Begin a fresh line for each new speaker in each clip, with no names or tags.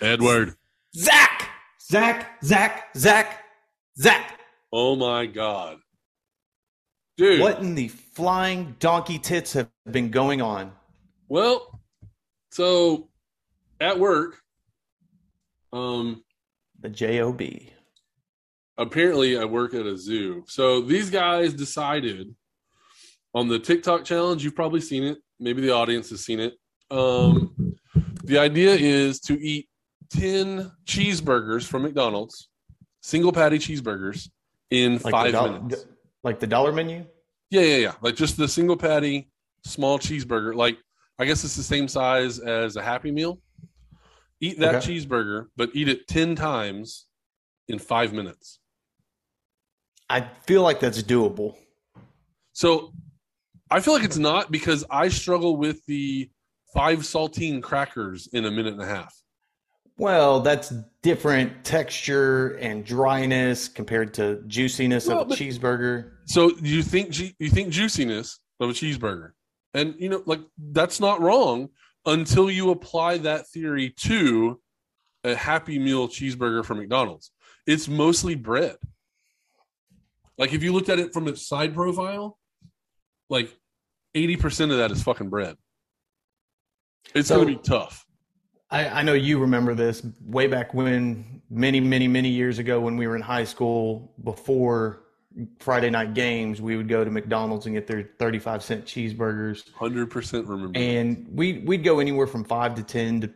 Edward.
Zach, Zach, Zach, Zach, Zach.
Oh my god, dude.
What in the flying donkey tits have been going on?
Well, so at work, um,
The job.
apparently I work at a zoo. So these guys decided on the TikTok challenge. You've probably seen it. Maybe the audience has seen it. Um, the idea is to eat ten cheeseburgers from McDonald's, single patty cheeseburgers, in
Like
five
dollar,
minutes.
like the dollar menu.
Yeah, yeah, yeah. Like just the single patty, small cheeseburger. Like I guess it's the same size as a Happy Meal. Eat that
Okay.
cheeseburger, but eat it ten times in five minutes.
I feel like that's doable.
So I feel like it's not because I struggle with the five saltine crackers in a minute and a half.
Well, that's different texture and dryness compared to juiciness
Well,
of a
but-
cheeseburger.
So you think you think juiciness of a cheeseburger, and you know like that's not wrong until you apply that theory to a Happy Meal cheeseburger from McDonald's. It's mostly bread. Like if you looked at it from its side profile, like eighty percent of that is fucking bread. It's
So-
gonna be tough.
I, I know you remember this way back when, many, many, many years ago when we were in high school, before Friday night games, we would go to McDonald's and get their 35 cent cheeseburgers.
Hundred percent remember.
And we, we'd go anywhere from five to 10 to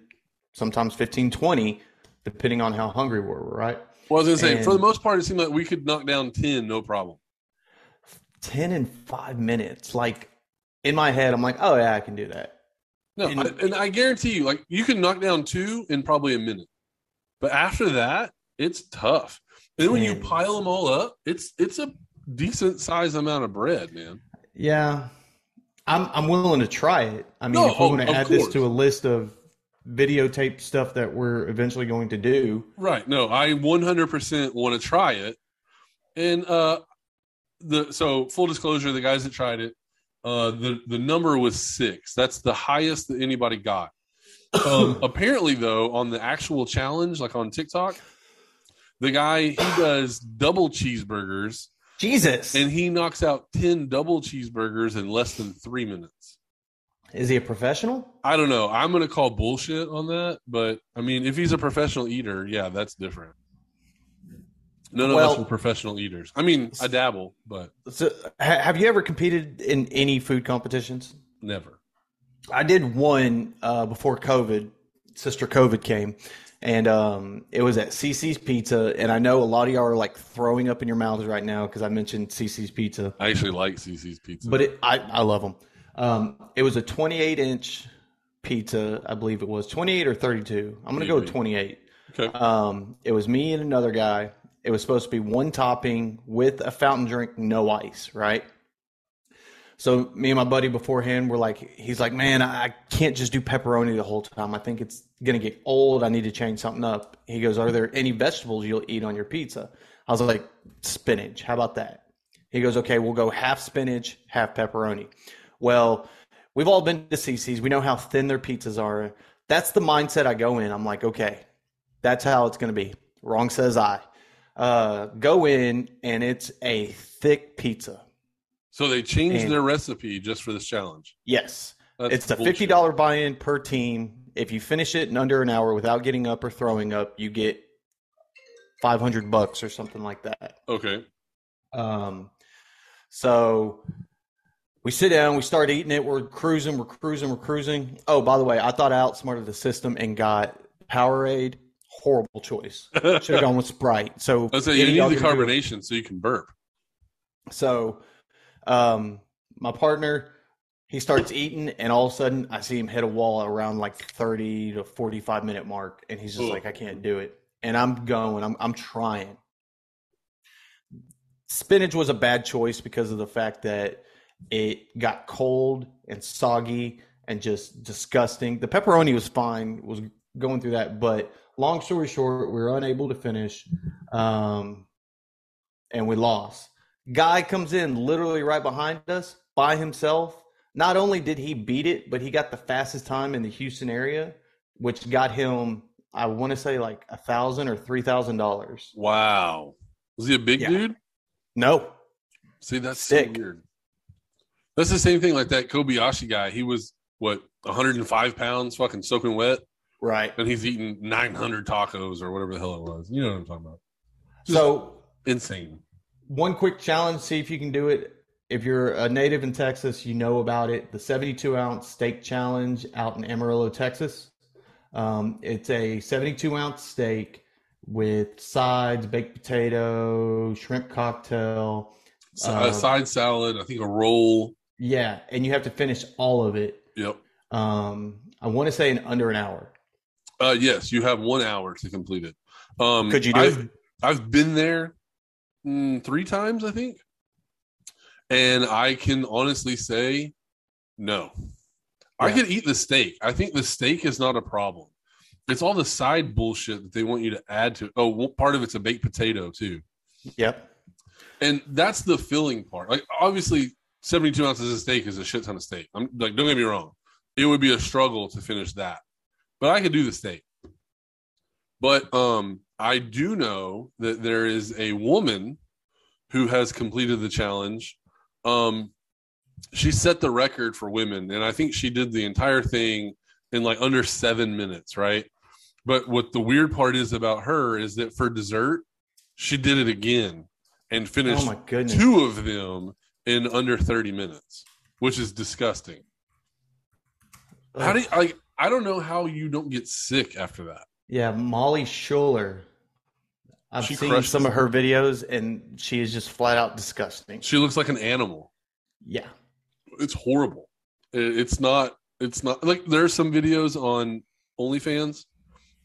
sometimes 15, 20, depending on how hungry we were, right?
well, I was gonna say, for the most part, it seemed like we could knock down ten, no problem.
10 in five minutes. Like in my head, I'm like, oh, yeah, I can do that.
No,
And-
I, and I guarantee you, like you can knock down two in probably a minute, but after that, it's tough. And when you pile them all up, it's it's a decent size amount of bread, man.
Yeah. I'm, I'm willing to try it. I mean,
No,
if we
oh,
want to add this to a list of videotape stuff that we're eventually going to do,
Right? No, I 100% want to try it. And uh, the so full disclosure, the guys that tried it, uh, the the number was six. That's the highest that anybody got. Um, apparently, though, on the actual challenge, like on TikTok, the guy he does double cheeseburgers
Jesus.
and he knocks out 10 double cheeseburgers in less than three minutes.
Is he a professional?
I don't know. I'm going to call bullshit on that. But I mean, if he's a professional eater, yeah, that's different. None of us
Well-
are professional eaters. I mean, I dabble, but
So, ha- have you ever competed in any food competitions?
never.
I did one uh, before COVID. Sister COVID came, and um, it was at CC's Pizza. And I know a lot of y'all are like throwing up in your mouths right now because I mentioned CC's Pizza.
I actually like CC's pizza.
but it, I, I love them. Um, it was a 28 inch pizza, I believe it was 28 or 32. I'm gonna go with 28.
okay.
Um, it was me and another guy. It was supposed to be one topping with a fountain drink, no ice, right? So me and my buddy beforehand were like, he's like, man, I can't just do pepperoni the whole time. I think it's gonna get old. I need to change something up. He goes, are there any vegetables you'll eat on your pizza? I was like, spinach. How about that? He goes, okay, we'll go half spinach, half pepperoni. Well, we've all been to CC's. We know how thin their pizzas are. That's the mindset I go in. I'm like, okay, that's how it's to be. Wrong says I. Uh, go in and it's a thick pizza.
so they changed
and-
their recipe just for this challenge.
Yes.
That's
it's a
bullshit.
$50 buy in per team. If you finish it in under an hour without getting up or throwing up, you get 500 bucks or something like that.
Okay.
Um, so we sit down, we start eating it. We're cruising, we're cruising, we're cruising. Oh, by the way, I thought I outsmarted the system and got Powerade. Horrible choice. Should have gone with Sprite. So
you need the
can do
carbonation so you can burp.
So, um, my partner, he starts eating, and all of a sudden, I see him hit a wall around like thirty to forty-five minute mark, and he's just
Ugh.
like, "I can't do it." And I'm going, I'm I'm trying. Spinach was a bad choice because of the fact that it got cold and soggy and just disgusting. The pepperoni was fine, was going through that, but long story short, we were unable to finish, um, and we lost. Guy comes in literally right behind us by himself. Not only did he beat it, but he got the fastest time in the Houston area, which got him I want to say like a thousand or three thousand dollars.
Wow. Was he a big
Yeah.
dude?
No,
See, that's
Sick.
so weird. That's the same thing like that Kobayashi guy. He was what 105 pounds, fucking soaking wet,
right.
and he's eating 900 tacos or whatever the hell it was. You know what I'm talking about? Just
So
insane.
one quick challenge, see if you can do it. If you're a native in Texas, you know about it. The 72 ounce steak challenge out in Amarillo, Texas. Um, it's a 72 ounce steak with sides, baked potato, shrimp cocktail. Uh,
a side salad, I think a roll.
Yeah, and you have to finish all of it.
Yep.
Um, I want to say in under an hour.
Uh, yes, you have one hour to complete it. Um,
Could you do
I've,
it?
I've been there mm, three times, I think, and I can honestly say no. I
Yeah.
could eat the steak. I think the steak is not a problem. It's all the side bullshit that they want you to add to. Oh, one part of it's a baked potato too,
Yep.
and that's the filling part. Like obviously, seventy-two ounces of steak is a shit ton of steak. I'm like, don't get me wrong, it would be a struggle to finish that, but I could do the steak. But um, I do know that there is a woman who has completed the challenge. Um, she set the record for women, and I think she did the entire thing in like under seven minutes, right? But what the weird part is about her is that for dessert, she did it again and finished
Oh
two of them in under 30 minutes, which is disgusting. How do you, like I don't know how you don't get sick after that.
Yeah, Molly Schuyler. I've
She
seen some of her videos, and she is just flat out disgusting.
She looks like an animal.
Yeah,
It's horrible. It's not it's not like there's some videos on OnlyFans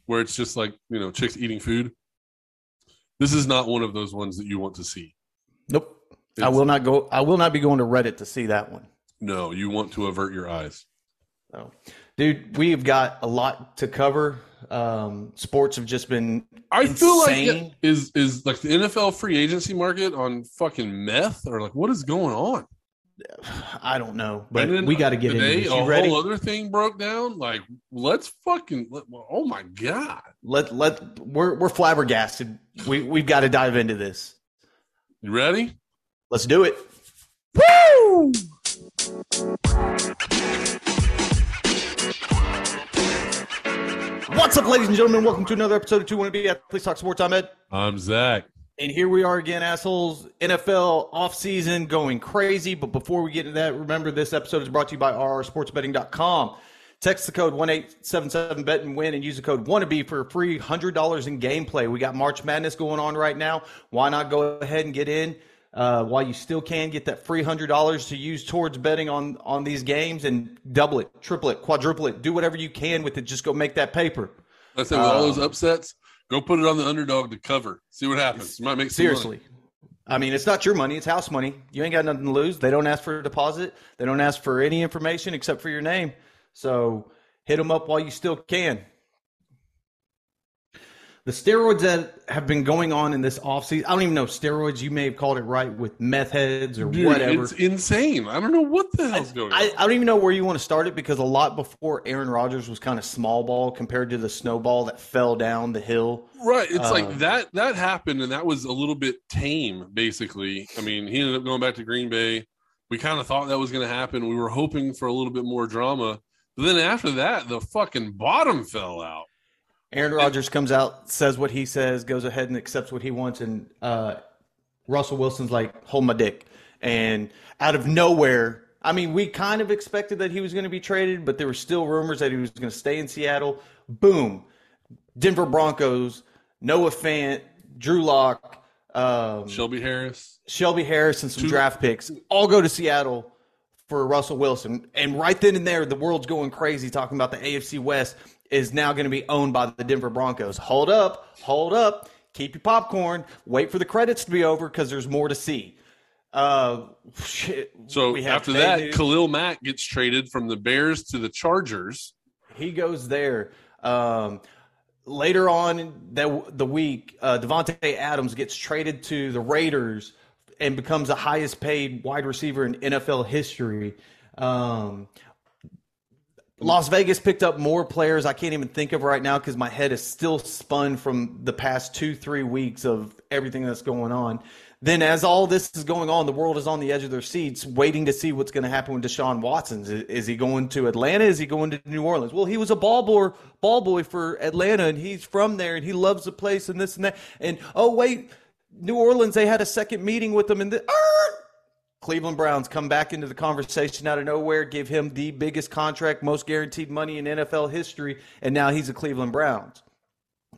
where it's just like, you know, chicks eating food. This is not one of those ones that you want to see.
nope. I will not go. I will not be going to Reddit to see that one.
No, you want to avert your eyes.
So, dude, we've got a lot to cover. Um, sports have just been
I feel like
Insane.
it is is like the NFL free agency market on fucking meth or like what is going on?
I don't know, but we got to get into
today,
this.
a
ready?
whole other thing broke down. Like, let's fucking. Let, oh my god!
Let let we're we're flabbergasted. We we've got to dive into this.
You ready?
Let's do it.
Woo!
What's up, ladies and gentlemen? Welcome to another episode of Two Wannabe Athletes Talk Sports. I'm Ed.
I'm Zach.
And here we are again, assholes. NFL offseason going crazy. But before we get into that, remember this episode is brought to you by rrsportsbetting.com. Text the code 1877bet and win and use the code WANNABE for a free $100 in gameplay. We got March Madness going on right now. Why not go ahead and get in uh, while you still can get that free $100 to use towards betting on, on these games and double it, triple it, quadruple it. Do whatever you can with it. Just go make that paper.
I said with all those
Um,
upsets, go put it on the underdog to cover. See what happens. You might make some money.
Seriously. I mean, it's not your money, it's house money. You ain't got nothing to lose. They don't ask for a deposit, they don't ask for any information except for your name. So hit them up while you still can. The steroids that have been going on in this offseason, I don't even know steroids, you may have called it right with meth heads or
Dude,
whatever.
it's insane. I don't know what the hell's going
I,
on.
I don't even know where you want to start it because a lot before Aaron Rodgers was kind of small ball compared to the snowball that fell down the hill.
Right. It's
Um,
like that that happened and that was a little bit tame, basically. I mean, he ended up going back to Green Bay. We kind of thought that was gonna happen. We were hoping for a little bit more drama. But then after that, the fucking bottom fell out.
Aaron Rodgers comes out, says what he says, goes ahead and accepts what he wants, and uh, Russell Wilson's like, "Hold my dick." And out of nowhere, I mean, we kind of expected that he was going to be traded, but there were still rumors that he was going to stay in Seattle. Boom, Denver Broncos, Noah Fant, Drew Lock, um,
Shelby Harris.
Shelby Harris, and some
Two-
draft picks all go to Seattle for Russell Wilson. And right then and there, the world's going crazy talking about the AFC West is now going to be owned by the Denver Broncos. Hold up, hold up, keep your popcorn, wait for the credits to be over because there's more to see. Uh, shit.
So
we
after
today
that. Khalil Mack gets traded from the Bears to the Chargers.
he goes there. Um, later on that the week, uh, Davante Adams gets traded to the Raiders and becomes the highest paid wide receiver in NFL history. Um, Las Vegas picked up more players I can't even think of right now because my head is still spun from the past two, three weeks of everything that's going on. Then, as all this is going on, the world is on the edge of their seats, waiting to see what's going to happen with Deshaun Watson. Is, is, he going to Atlanta? Is he going to New Orleans? Well, he was a ball boy, ball boy for Atlanta, and he's from there, and he loves the place, and this and that. And oh wait, New Orleans, they had a second meeting with him, and the, Cleveland Browns come back into the conversation out of nowhere, give him the biggest contract, most guaranteed money in NFL history, and now he's a Cleveland Browns.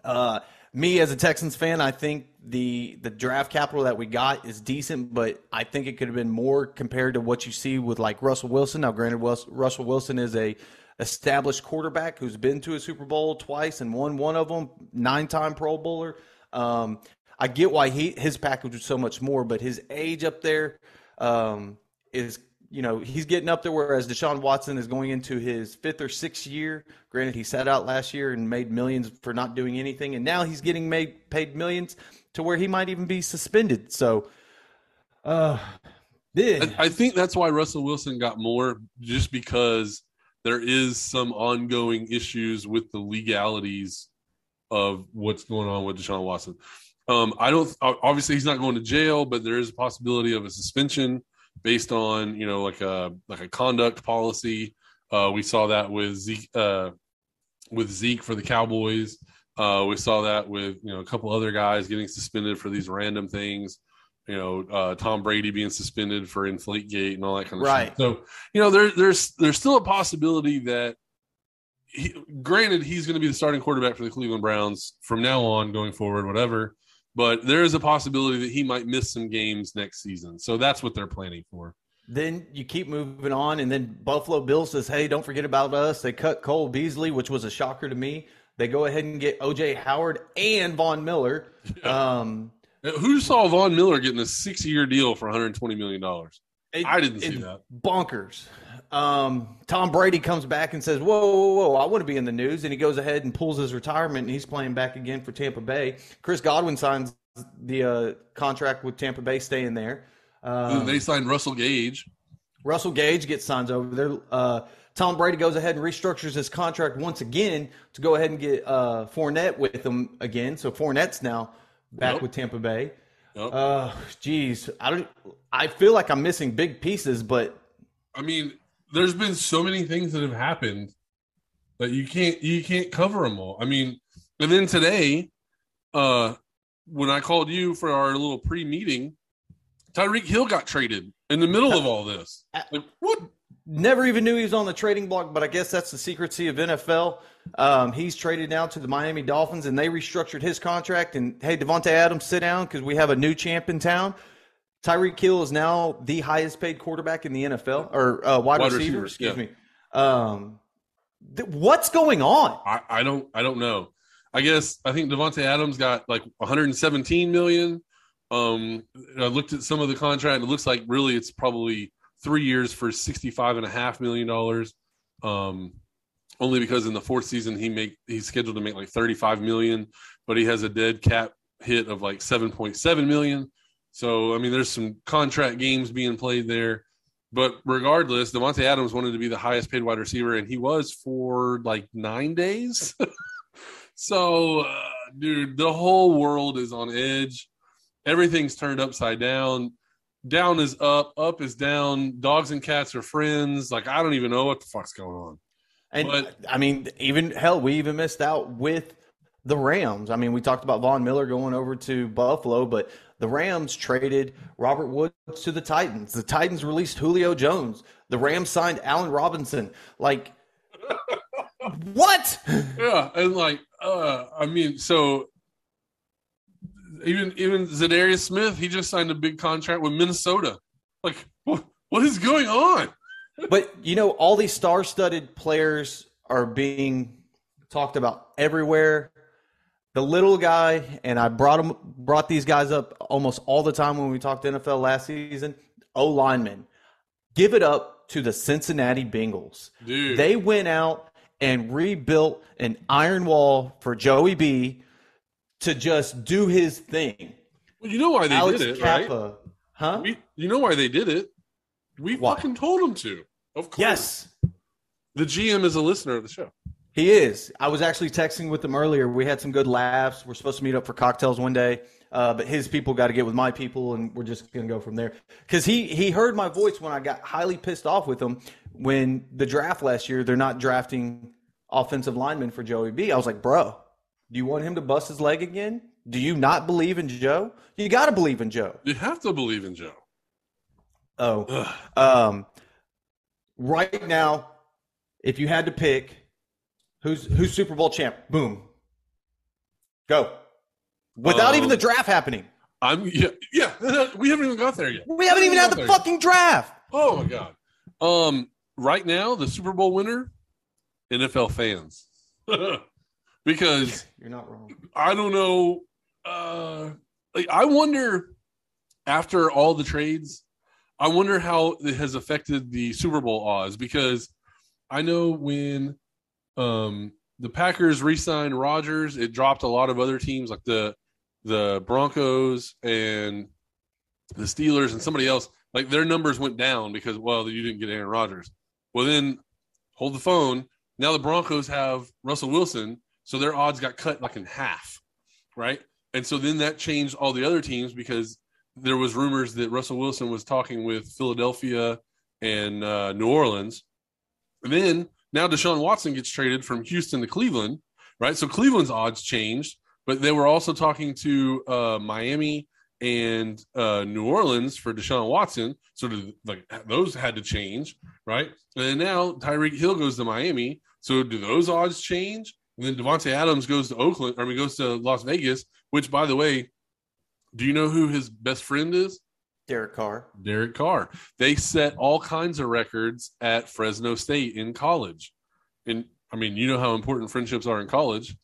Uh, me as a Texans fan, I think the the draft capital that we got is decent, but I think it could have been more compared to what you see with like Russell Wilson. Now, granted, Russell Wilson is a established quarterback who's been to a Super Bowl twice and won one of them, nine time Pro Bowler. Um, I get why he his package was so much more, but his age up there um, is you know he's getting up there. Whereas Deshaun Watson is going into his fifth or sixth year. Granted, he sat out last year and made millions for not doing anything, and now he's getting made paid millions to where he might even be suspended. So, uh,
I, I think that's why Russell Wilson got more, just because there is some ongoing issues with the legalities of what's going on with Deshaun Watson. Um, I don't. Obviously, he's not going to jail, but there is a possibility of a suspension based on you know like a like a conduct policy. Uh, we saw that with Zeke uh, with Zeke for the Cowboys. Uh, we saw that with you know a couple other guys getting suspended for these random things. You know, uh, Tom Brady being suspended for Inflategate and all that kind of stuff.
right.
Shit. So you know, there, there's there's still a possibility that. He, granted, he's going to be the starting quarterback for the Cleveland Browns from now on, going forward, whatever. But there is a possibility that he might miss some games next season. So that's what they're planning for.
Then you keep moving on, and then Buffalo Bill says, "Hey, don't forget about us." They cut Cole Beasley, which was a shocker to me. They go ahead and get OJ Howard and Von Miller. Yeah. Um,
Who saw Von Miller getting a six-year deal for 120 million dollars? I didn't see that.
Bonkers. Um, Tom Brady comes back and says, whoa, whoa, whoa, I want to be in the news. And he goes ahead and pulls his retirement and he's playing back again for Tampa Bay. Chris Godwin signs the uh, contract with Tampa Bay staying there.
Um, they signed Russell Gage.
Russell Gage gets signed over there. Uh, Tom Brady goes ahead and restructures his contract once again to go ahead and get uh, Fournette with him again. So Fournette's now back yep. with Tampa Bay. Yep. Uh, geez, I don't. I feel like I'm missing big pieces, but
I mean, there's been so many things that have happened that you can't you can't cover them all. I mean, and then today, uh, when I called you for our little pre-meeting, Tyreek Hill got traded in the middle of all this. Like, what?
Never even knew he was on the trading block, but I guess that's the secrecy of NFL. Um, he's traded now to the Miami Dolphins, and they restructured his contract. And hey, Davante Adams, sit down because we have a new champ in town. Tyreek Hill is now the highest paid quarterback in the NFL or uh, wide, wide, receiver. receiver excuse yeah. me. Um, th- what's going on?
I, I, don't. I don't know. I guess I think Davante Adams got like 117 million. Um, I looked at some of the contract. It looks like really it's probably three years for 65 and a half million dollars. Um, only because in the fourth season he make he's scheduled to make like 35 million, but he has a dead cap hit of like 7.7 million. So I mean, there's some contract games being played there. But regardless, Davante Adams wanted to be the highest paid wide receiver, and he was for like nine days. so, uh, dude, the whole world is on edge. Everything's turned upside down. Down is up, up is down. Dogs and cats are friends. Like I don't even know what the fuck's going on.
And but, I mean, even hell, we even missed out with the Rams. I mean, we talked about Von Miller going over to Buffalo, but the Rams traded Robert Woods to the Titans. The Titans released Julio Jones. The Rams signed Allen Robinson. Like, what?
Yeah, and like, uh, I mean, so even even Za'Darius Smith, he just signed a big contract with Minnesota. Like, what, what is going on?
but you know, all these star-studded players are being talked about everywhere the little guy, and I brought him brought these guys up almost all the time when we talked NFL last season. O lineman, give it up to the Cincinnati Bengals. Dude. They went out and rebuilt an iron wall for Joey B to just do his thing.
Well, you know why they Alex did it, Cappa, right?
Huh?
We, you know why they did it? We why? fucking told them to. Of course.
Yes.
The GM is a listener of the show.
He is. I was actually texting with him earlier. We had some good laughs. We're supposed to meet up for cocktails one day, uh, but his people got to get with my people, and we're just gonna go from there. Because he he heard my voice when I got highly pissed off with him when the draft last year. They're not drafting offensive linemen for Joey B. I was like, bro, do you want him to bust his leg again? Do you not believe in Joe? You got to believe in Joe.
You have to believe in Joe.
Oh, um, right now, if you had to pick, who's who's Super Bowl champ? Boom, go. Without even
Um,
the draft happening,
I'm yeah yeah. We haven't even got there yet.
we haven't even had the
there yet.
fucking draft.
Oh my god. Um, right now the Super Bowl winner, NFL fans, because
You're not wrong.
I don't know. Uh, like I wonder after all the trades, I wonder how it has affected the Super Bowl odds because I know when um the Packers re-signed Rodgers, it dropped a lot of other teams like the the Broncos and the Steelers and somebody else. Like their numbers went down because well you didn't get Aaron Rodgers. Well then hold the phone. Now the Broncos have Russell Wilson, so their odds got cut like in half, right? And so then that changed all the other teams because there was rumors that Russell Wilson was talking with Philadelphia and uh, New Orleans. And then now Deshaun Watson gets traded from Houston to Cleveland, right? So Cleveland's odds changed, but they were also talking to uh, Miami and uh, New Orleans for Deshaun Watson. So do, like those had to change, right? And now Tyreek Hill goes to Miami. So do those odds change? And then Davante Adams goes to Oakland, or I mean goes to Las Vegas, which by the way, do you know who his best friend is?
Derek Carr.
Derek Carr. They set all kinds of records at Fresno State in college. And I mean, you know how important friendships are in college.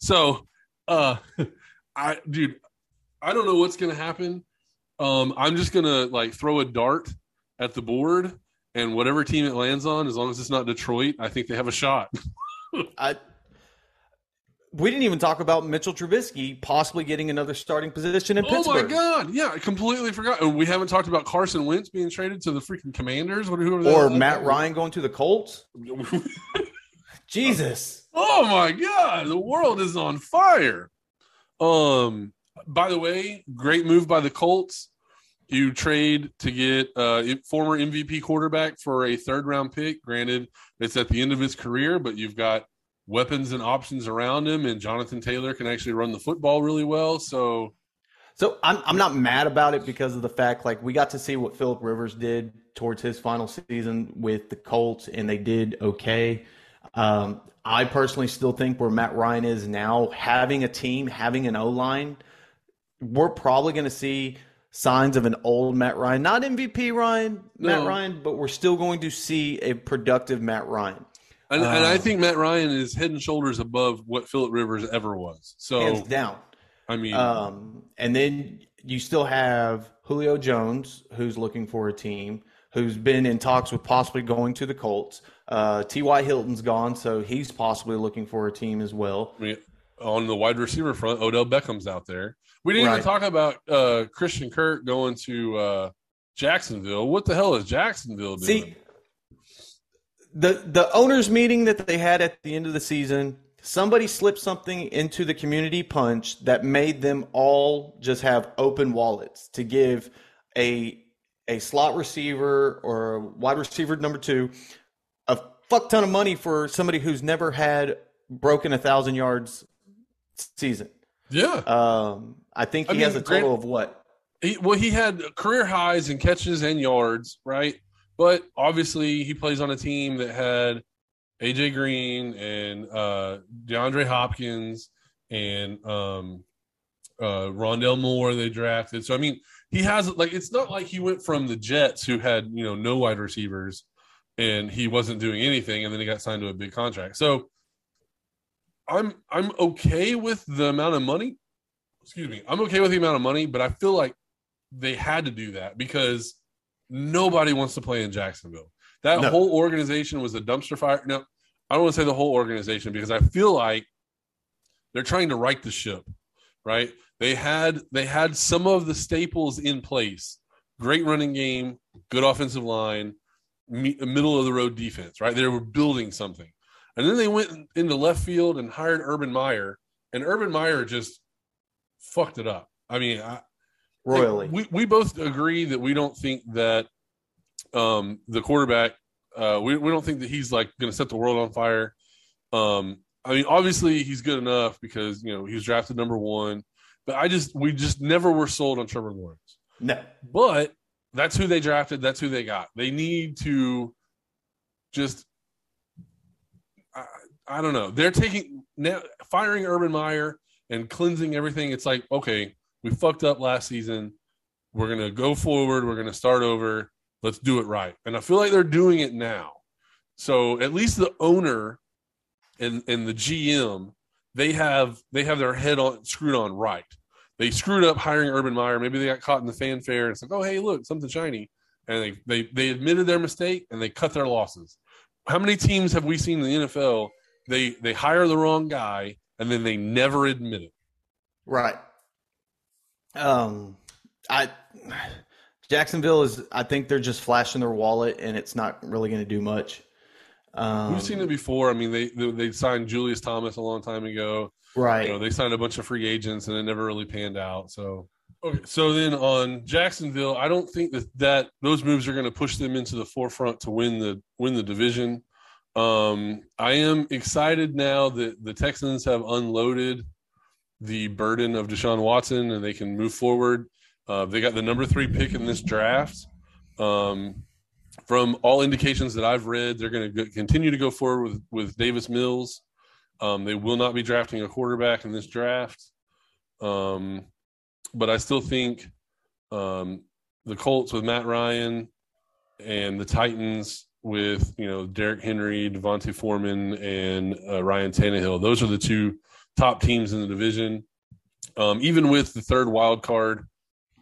So, uh I dude, I don't know what's going to happen. Um I'm just going to like throw a dart at the board and whatever team it lands on as long as it's not Detroit, I think they have a shot.
I. We didn't even talk about Mitchell Trubisky possibly getting another starting position in
Oh
Pittsburgh.
Oh my god! Yeah, I completely forgot. We haven't talked about Carson Wentz being traded to the freaking Commanders. What that
Or. Matt Ryan going to the Colts. Jesus.
oh my god, the world is on fire. Um. By the way, great move by the Colts. You trade to get uh, former MVP quarterback for a third round pick. Granted, it's at the end of his career, but you've got weapons and options around him, and Jonathan Taylor can actually run the football really well. So
So I'm I'm not mad about it because of the fact like we got to see what Philip Rivers did towards his final season with the Colts and they did okay. Um, I personally still think where Matt Ryan is now, having a team, having an O line, we're probably going to see signs of an old Matt Ryan, not MVP Ryan, Matt
No.
Ryan, but we're still going to see a productive Matt Ryan,
And, and I
Uh,
think Matt Ryan is head and shoulders above what Philip Rivers ever was. So
hands down.
I mean,
Um, and then you still have Julio Jones, who's looking for a team, who's been in talks with possibly going to the Colts. Uh, T.Y. Hilton's gone, so he's possibly looking for a team as well.
I mean, on the wide receiver front, Odell Beckham's out there. We didn't
Right.
even talk about uh, Christian Kirk going to uh, Jacksonville. What the hell is Jacksonville doing?
See, the the owners meeting that they had at the end of the season, somebody slipped something into the community punch that made them all just have open wallets to give a a slot receiver or a wide receiver number two a fuck ton of money for somebody who's never had broken a thousand yards season.
yeah.
Um, I think
I
he has a total
grant-
of what
He, well, he had career highs in catches and yards, right? But obviously, he plays on a team that had AJ Green and uh, DeAndre Hopkins and um, uh, Rondale Moore. They drafted, so I mean, he has like it's not like he went from the Jets, who had you know no wide receivers, and he wasn't doing anything, and then he got signed to a big contract. So I'm I'm okay with the amount of money. Excuse me, I'm okay with the amount of money, but I feel like they had to do that because nobody wants to play in Jacksonville. That
No.
whole organization was a dumpster fire. No, I don't want to say the whole organization because I feel like they're trying to right the ship, right? They had they had some of the staples in place. Great running game, good offensive line, me- middle of the road defense, right? They were building something. And then they went into left field and hired Urban Meyer, and Urban Meyer just fucked it up. I mean, I,
royally.
we we both agree that we don't think that um, the quarterback. Uh, we we don't think that he's like going to set the world on fire. Um, I mean, obviously he's good enough because you know he was drafted number one, but I just we just never were sold on Trevor Lawrence.
no,
But that's who they drafted. That's who they got. They need to just. I, I don't know. They're taking now firing Urban Meyer and cleansing everything. It's like okay, we fucked up last season. We're gonna go forward. We're gonna start over. Let's do it right. And I feel like they're doing it now. So at least the owner and and the GM they have they have their head on screwed on right. They screwed up hiring Urban Meyer. Maybe they got caught in the fanfare and it's like, oh hey, look, something shiny. And they they they admitted their mistake and they cut their losses. How many teams have we seen in the NFL? They they hire the wrong guy and then they never admit it.
right. Um, I Jacksonville is. I think they're just flashing their wallet, and it's not really going to do much. Um,
We've seen it before. I mean, they, they they signed Julius Thomas a long time ago.
right.
You know, they signed a bunch of free agents and it never really panned out. So okay, so then on Jacksonville, I don't think that that those moves are going to push them into the forefront to win the win the division. Um, I am excited now that the Texans have unloaded the burden of Deshaun Watson and they can move forward. Uh, they got the number three pick in this draft. Um, from all indications that I've read, they're going to continue to go forward with with Davis Mills. Um, they will not be drafting a quarterback in this draft. Um, but I still think um, the Colts with Matt Ryan and the Titans with you know Derrick Henry, D'Onta Foreman, and uh, Ryan Tannehill. Those are the two top teams in the division. Um, even with the third wild card,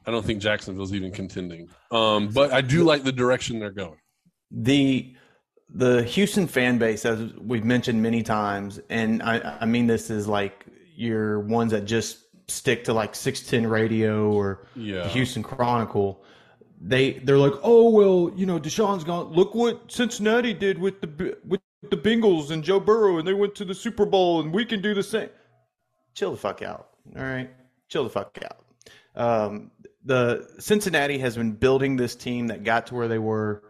I don't think Jacksonville's even contending. Um, but I do like the direction they're going.
the the Houston fan base, as we've mentioned many times, and I, I mean this is like your ones that just stick to like six ten radio or
Yeah.
the Houston Chronicle. They they're like, oh well, you know, Deshaun's gone. Look what Cincinnati did with the with the Bengals and Joe Burrow, and they went to the Super Bowl, and we can do the same. Chill the fuck out. All right, chill the fuck out. Um, the Cincinnati has been building this team that got to where they were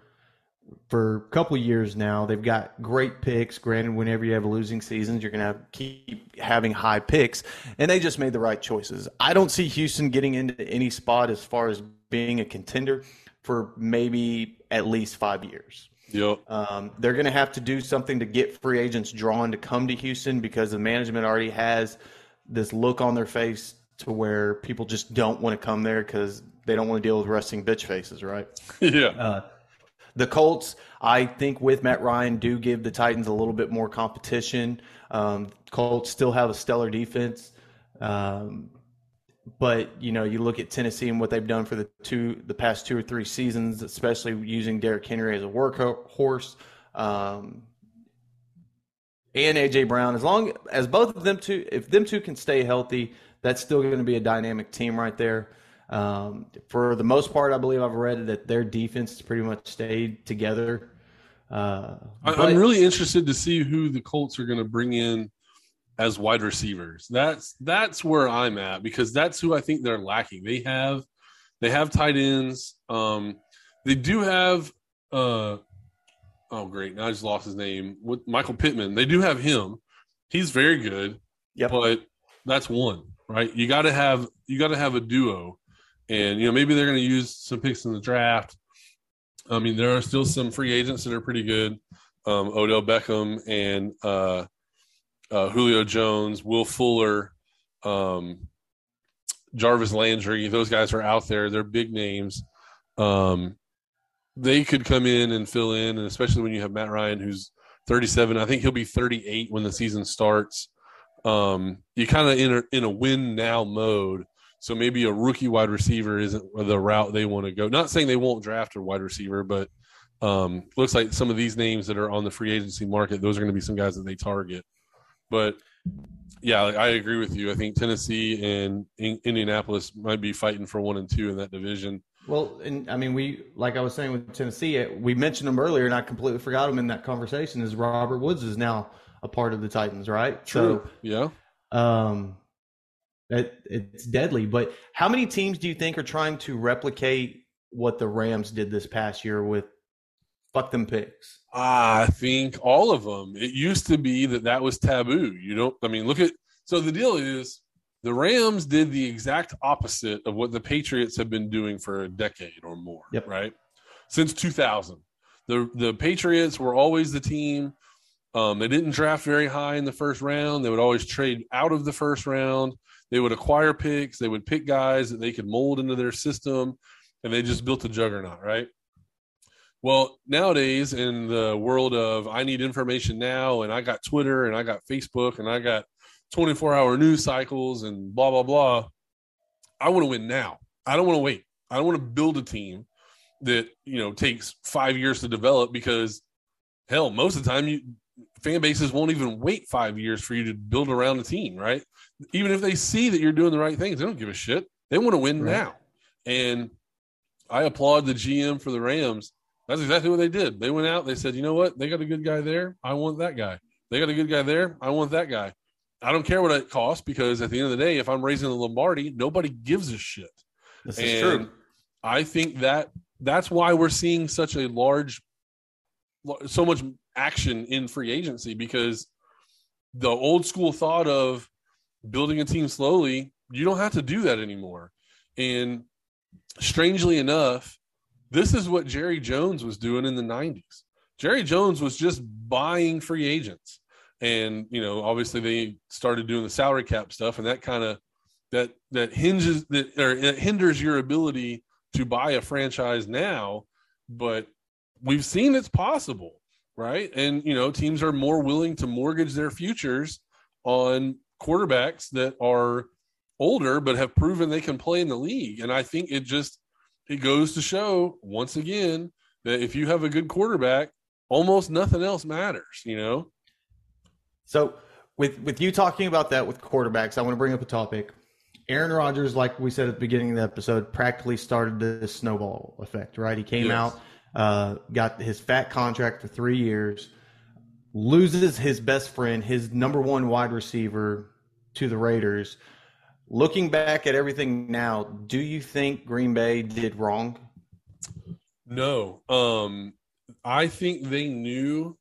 for a couple of years now. They've got great picks. Granted, whenever you have losing seasons, you're going to have keep having high picks, and they just made the right choices. I don't see Houston getting into any spot as far as being a contender for maybe at least five years.
Yep.
Um, they're going to have to do something to get free agents drawn to come to Houston because the management already has this look on their face to where people just don't want to come there because they don't want to deal with resting bitch faces, right?
yeah.
Uh, the Colts, I think, with Matt Ryan, do give the Titans a little bit more competition. Um, Colts still have a stellar defense, um, but you know, you look at Tennessee and what they've done for the two, the past two or three seasons, especially using Derrick Henry as a workhorse, um, and AJ Brown. As long as both of them two, if them two can stay healthy, that's still going to be a dynamic team right there. Um, for the most part, I believe I've read that their defense pretty much stayed together. Uh,
I, I'm really interested to see who the Colts are going to bring in as wide receivers. That's that's where I'm at because that's who I think they're lacking. They have they have tight ends. Um, they do have uh, oh great now I just lost his name. With Michael Pittman, they do have him. He's very good,
Yep.
but that's one right. You got to have you got to have a duo, and you know maybe they're going to use some picks in the draft. I mean, there are still some free agents that are pretty good. Um, Odell Beckham and uh, uh, Julio Jones, Will Fuller, um, Jarvis Landry. Those guys are out there. They're big names. Um, they could come in and fill in, and especially when you have Matt Ryan, who's 37. I think he'll be 38 when the season starts. Um, you kind of in a, in a win now mode. So maybe a rookie wide receiver isn't the route they want to go. Not saying they won't draft a wide receiver, but um, looks like some of these names that are on the free agency market, those are going to be some guys that they target. But yeah, I agree with you. I think Tennessee and in- Indianapolis might be fighting for one and two in that division.
Well, and I mean, we like I was saying with Tennessee, we mentioned them earlier, and I completely forgot him in that conversation. Is Robert Woods is now a part of the Titans, right?
True. So, yeah.
Um, it, it's deadly. But how many teams do you think are trying to replicate what the Rams did this past year with fuck them picks?
I think all of them. It used to be that that was taboo. You don't. I mean, look at. So the deal is the Rams did the exact opposite of what the Patriots have been doing for a decade or more,
yep.
right? Since 2000. The the Patriots were always the team. Um, they didn't draft very high in the first round. They would always trade out of the first round. They would acquire picks. They would pick guys that they could mold into their system, and they just built a juggernaut, right? Well, nowadays in the world of I need information now, and I got Twitter, and I got Facebook, and I got 24 hour news cycles and blah, blah, blah. I want to win now. I don't want to wait. I don't want to build a team that, you know, takes five years to develop because hell, most of the time you fan bases won't even wait five years for you to build around a team, right? Even if they see that you're doing the right things, they don't give a shit. They want to win right. now. And I applaud the GM for the Rams. That's exactly what they did. They went out, they said, you know what? They got a good guy there. I want that guy. They got a good guy there. I want that guy. I don't care what it costs because at the end of the day, if I'm raising the Lombardi, nobody gives a shit.
This is true.
I think that that's why we're seeing such a large, so much action in free agency because the old school thought of building a team slowly, you don't have to do that anymore. And strangely enough, this is what Jerry Jones was doing in the 90s. Jerry Jones was just buying free agents and you know obviously they started doing the salary cap stuff and that kind of that that hinges that or it hinders your ability to buy a franchise now but we've seen it's possible right? And you know teams are more willing to mortgage their futures on quarterbacks that are older but have proven they can play in the league. And i think it just it goes to show once again that if you have a good quarterback almost nothing else matters you know
so with with you talking about that with quarterbacks, I want to bring up a topic. Aaron Rodgers, like we said at the beginning of the episode, practically started this snowball effect, right? He came yes. out, uh, got his fat contract for three years, loses his best friend, his number one wide receiver to the Raiders. Looking back at everything now, do you think Green Bay did wrong?
No. Um, I think they knew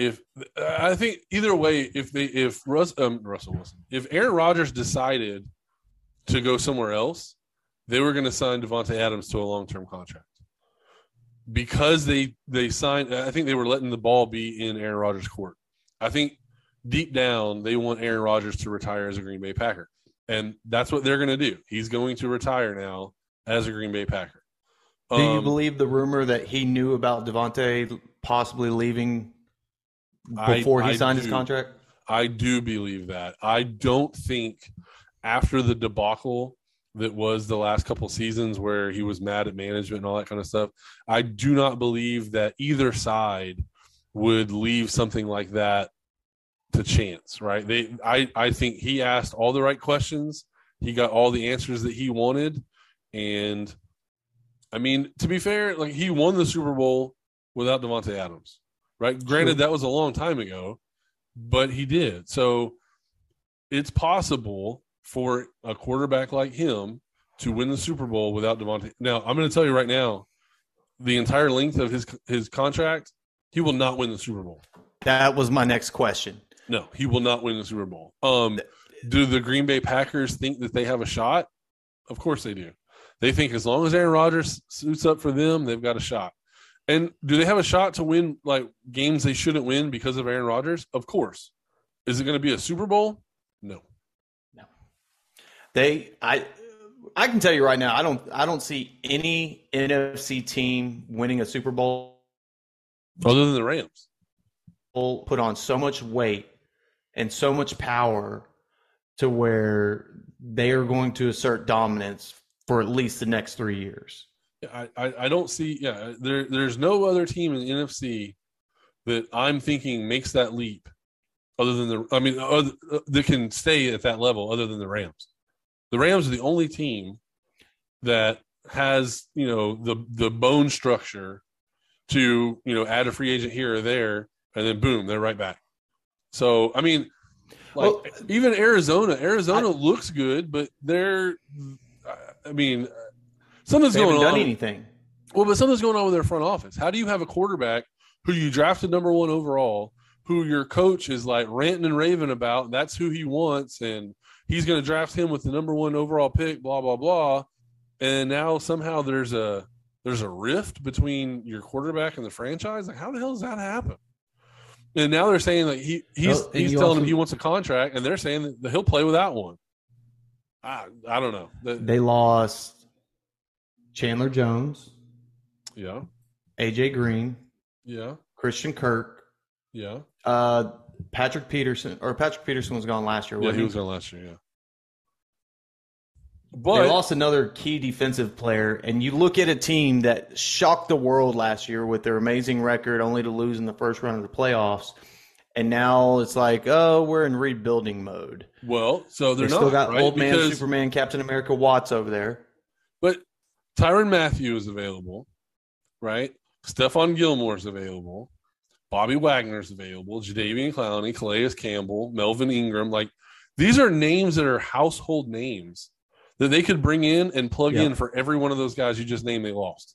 if I think either way, if they if Russ um, Russell Wilson, if Aaron Rodgers decided to go somewhere else, they were going to sign Davante Adams to a long term contract because they they signed. I think they were letting the ball be in Aaron Rodgers' court. I think deep down they want Aaron Rodgers to retire as a Green Bay Packer, and that's what they're going to do. He's going to retire now as a Green Bay Packer.
Do you um, believe the rumor that he knew about Davante possibly leaving before I, he signed his contract?
I do believe that. I don't think after the debacle that was the last couple seasons where he was mad at management and all that kind of stuff, I do not believe that either side would leave something like that to chance, right? They I I think he asked all the right questions. He got all the answers that he wanted and I mean, to be fair, like he won the Super Bowl without Davante Adams right? Granted, that was a long time ago, but he did. So it's possible for a quarterback like him to win the Super Bowl without Davante. Now, I'm going to tell you right now, the entire length of his his contract, he will not win the Super Bowl.
That was my next question.
No, he will not win the Super Bowl. Um, do the Green Bay Packers think that they have a shot? Of course they do. They think as long as Aaron Rodgers suits up for them, they've got a shot. And do they have a shot to win like games they shouldn't win because of Aaron Rodgers? Of course. Is it going to be a Super Bowl? No.
No. They I I can tell you right now, I don't I don't see any NFC team winning a Super Bowl
other than the Rams.
They put on so much weight and so much power to where they are going to assert dominance for at least the next three years.
I, I, I don't see yeah there there's no other team in the NFC that I'm thinking makes that leap other than the I mean other, uh, that can stay at that level other than the Rams. The Rams are the only team that has you know the the bone structure to you know add a free agent here or there, and then boom, they're right back. So I mean, like
Well,
even Arizona, Arizona looks good, but they're, I mean, something's
They
going
haven't
on.
done anything.
Well, but something's going on with their front office. How do you have a quarterback who you drafted number one overall, who your coach is like ranting and raving about? That's who he wants, and he's going to draft him with the number one overall pick. Blah blah blah. And now somehow there's a there's a rift between your quarterback and the franchise. Like, how the hell does that happen? And now they're saying that he he's he's telling
also-
him he wants a contract, and they're saying that he'll play without one. I I don't know.
They lost Chandler Jones,
yeah,
AJ Green,
yeah,
Christian Kirk,
yeah.
uh, Patrick Peterson, or Patrick Peterson was gone last year.
Yeah, he
he
was going last year. Yeah,
they lost another key defensive player, and you look at a team that shocked the world last year with their amazing record, only to lose in the first round of the playoffs. And now it's like, oh, we're in rebuilding mode.
well, so
They
they're
still
not
got
right?
old man
because,
Superman, Captain America Watts over there.
But Tyrann Mathieu is available, right? Stephon Gilmore is available. Bobby Wagner is available. Jadeveon Clowney, Calais Campbell, Melvin Ingram. Like these are names that are household names that they could bring in and plug
Yeah.
in for every one of those guys you just named they lost,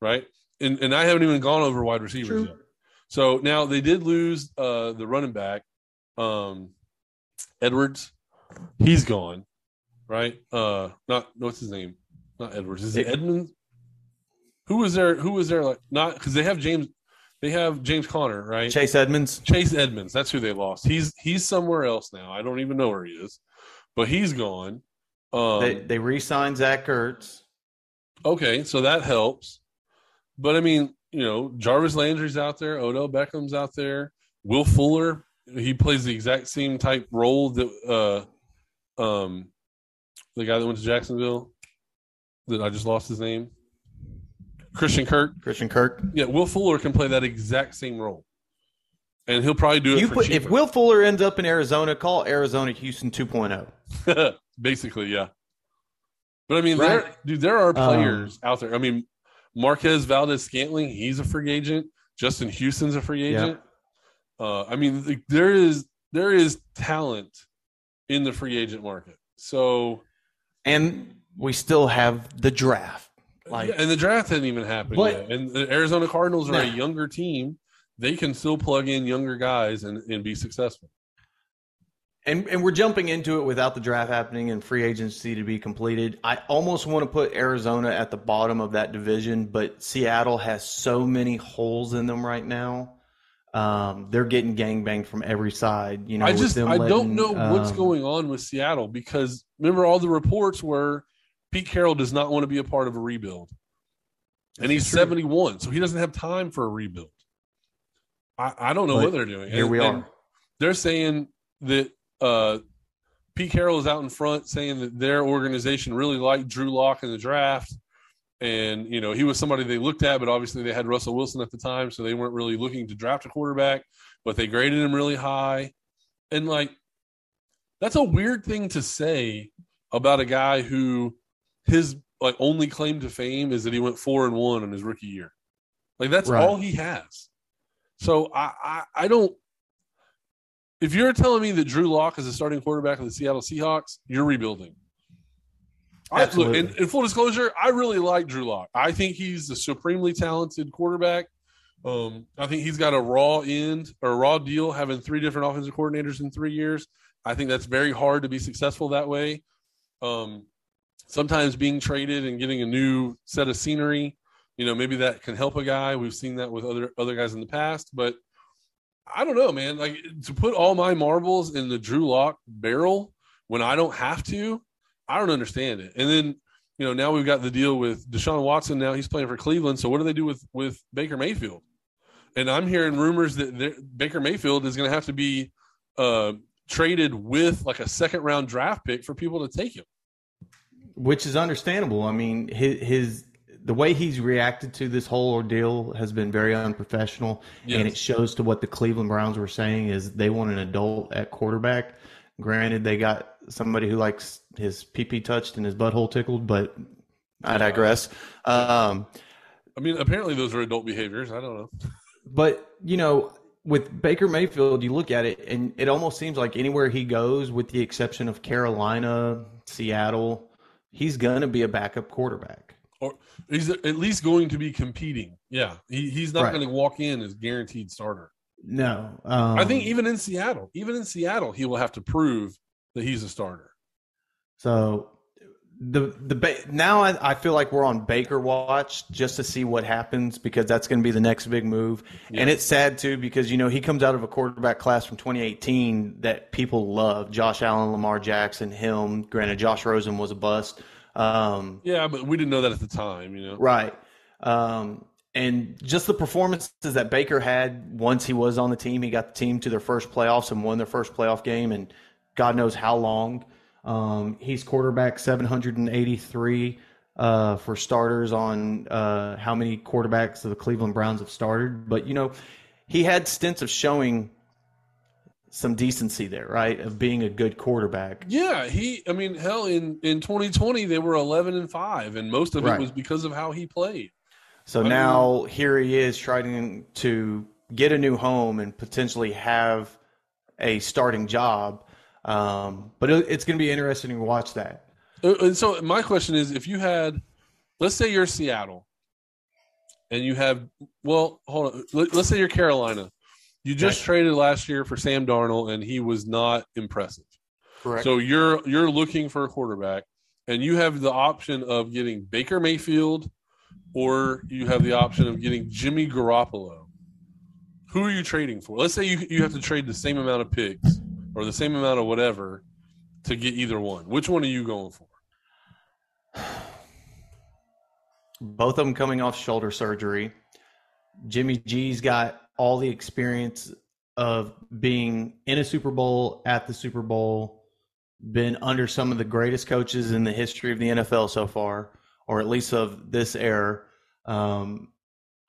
right? And and I haven't even gone over wide receivers
True.
yet. So now they did lose uh, the running back, um, Edwards. He's gone, right? Uh, not what's his name? Not Edwards. Is it
It-
Edmonds? Who was there? Who was there? Like not because they have James. They have James Conner, right?
Chase Edmonds.
Chase Edmonds. That's who they lost. He's he's somewhere else now. I don't even know where he is, but he's gone. Um,
they they re-signed Zach Ertz.
Okay, so that helps. But I mean, you know, Jarvis Landry's out there, Odell Beckham's out there, Will Fuller, he plays the exact same type role that uh um the guy that went to Jacksonville that I just lost his name. Christian Kirk.
Christian Kirk.
Yeah, Will Fuller can play that exact same role. And he'll probably do it
You
for
put, if. Will Fuller ends up in Arizona, call Arizona Houston oh. 2.0.
Basically, yeah. But I mean,
Right.
there, dude, there are
Um,
players out there. I mean, Marquez Valdes-Scantling, he's a free agent. Justin Houston's a free
Yeah.
agent. Uh, I mean, the, there is there is talent in the free agent market. So,
And we still have the draft. Like
and the draft hasn't even happened
But-
yet. And the Arizona Cardinals are a younger team. They can still plug in younger guys and, and be successful.
and and we're jumping into it without the draft happening and free agency to be completed. I almost want to put Arizona at the bottom of that division, but Seattle has so many holes in them right now. Um, they're getting gangbanged from every side. You know,
I just I
letting,
don't know what's
um,
going on with Seattle because remember all the reports were Pete Carroll does not want to be a part of a rebuild. And he's
true.
71, so he doesn't have time for a rebuild. I, I don't know
But
what they're doing.
Here
And-
we are.
They're saying that uh, Pete Carroll is out in front saying that their organization really liked Drew Lock in the draft. And, you know, he was somebody they looked at, but obviously they had Russell Wilson at the time, so they weren't really looking to draft a quarterback, but they graded him really high. And, like, that's a weird thing to say about a guy who his like only claim to fame is that he went four and one in his rookie year. Like that's
Right.
all he has. So I, I I don't if you're telling me that Drew Lock is a starting quarterback of the Seattle Seahawks, you're rebuilding. I, look,
Absolutely.
in, in full disclosure, I really like Drew Lock. I think he's a supremely talented quarterback. Um, I think he's got a raw end or a raw deal having three different offensive coordinators in three years. I think that's very hard to be successful that way. Um, sometimes being traded and getting a new set of scenery, you know, maybe that can help a guy. We've seen that with other other guys in the past, but I don't know, man. Like to put all my marbles in the Drew Lock barrel when I don't have to, I don't understand it. And then, you know, now we've got the deal with Deshaun Watson. Now he's playing for Cleveland. So what do they do with with Baker Mayfield? And I'm hearing rumors that Baker Mayfield is going to have to be uh, traded with like a second round draft pick for people to take him.
Which is understandable. I mean, his, his the way he's reacted to this whole ordeal has been very unprofessional,
Yes.
and it shows to what the Cleveland Browns were saying is they want an adult at quarterback. Granted, they got somebody who likes his pee touched and his butthole tickled, but I digress. Um,
I mean, apparently those are adult behaviors. I don't know.
but you know, with Baker Mayfield, you look at it, and it almost seems like anywhere he goes, with the exception of Carolina, Seattle, he's gonna be a backup quarterback.
Or he's at least going to be competing. Yeah, he, he's not
Right.
going to walk in as guaranteed starter.
No, um,
I think even in Seattle, even in Seattle, he will have to prove that he's a starter.
So the the ba- now I, I feel like we're on Baker watch just to see what happens because that's going to be the next big move. And it's sad too because you know he comes out of a quarterback class from 2018 that people love: Josh Allen, Lamar Jackson, him. Granted, Josh Rosen was a bust. Um,
Yeah, but we didn't know that at the time. You know,
Right. Um, and just the performances that Baker had once he was on the team, he got the team to their first playoffs and won their first playoff game, and God knows how long. Um, he's quarterback 783 uh, for starters on uh, how many quarterbacks the Cleveland Browns have started. But, you know, he had stints of showing some decency there, right? Of being a good quarterback.
Yeah, he. I mean, hell, in in 2020 they were 11 and five, and most of it was because of how he played.
So
I
now here he is trying to get a new home and potentially have a starting job. Um, but it, it's going to be interesting to watch that.
Uh, And so my question is, if you had, let's say you're Seattle, and you have, well, hold on, Let, let's say you're Carolina, you just
Okay.
traded last year for Sam Darnold, and he was not impressive.
Correct.
So you're you're looking for a quarterback, and you have the option of getting Baker Mayfield, or you have the option of getting Jimmy Garoppolo. Who are you trading for? Let's say you you have to trade the same amount of picks or the same amount of whatever to get either one. Which one are you going for?
Both of them coming off shoulder surgery. Jimmy G's got all the experience of being in a Super Bowl, at the Super Bowl, been under some of the greatest coaches in the history of the NFL so far, or at least of this era. Um,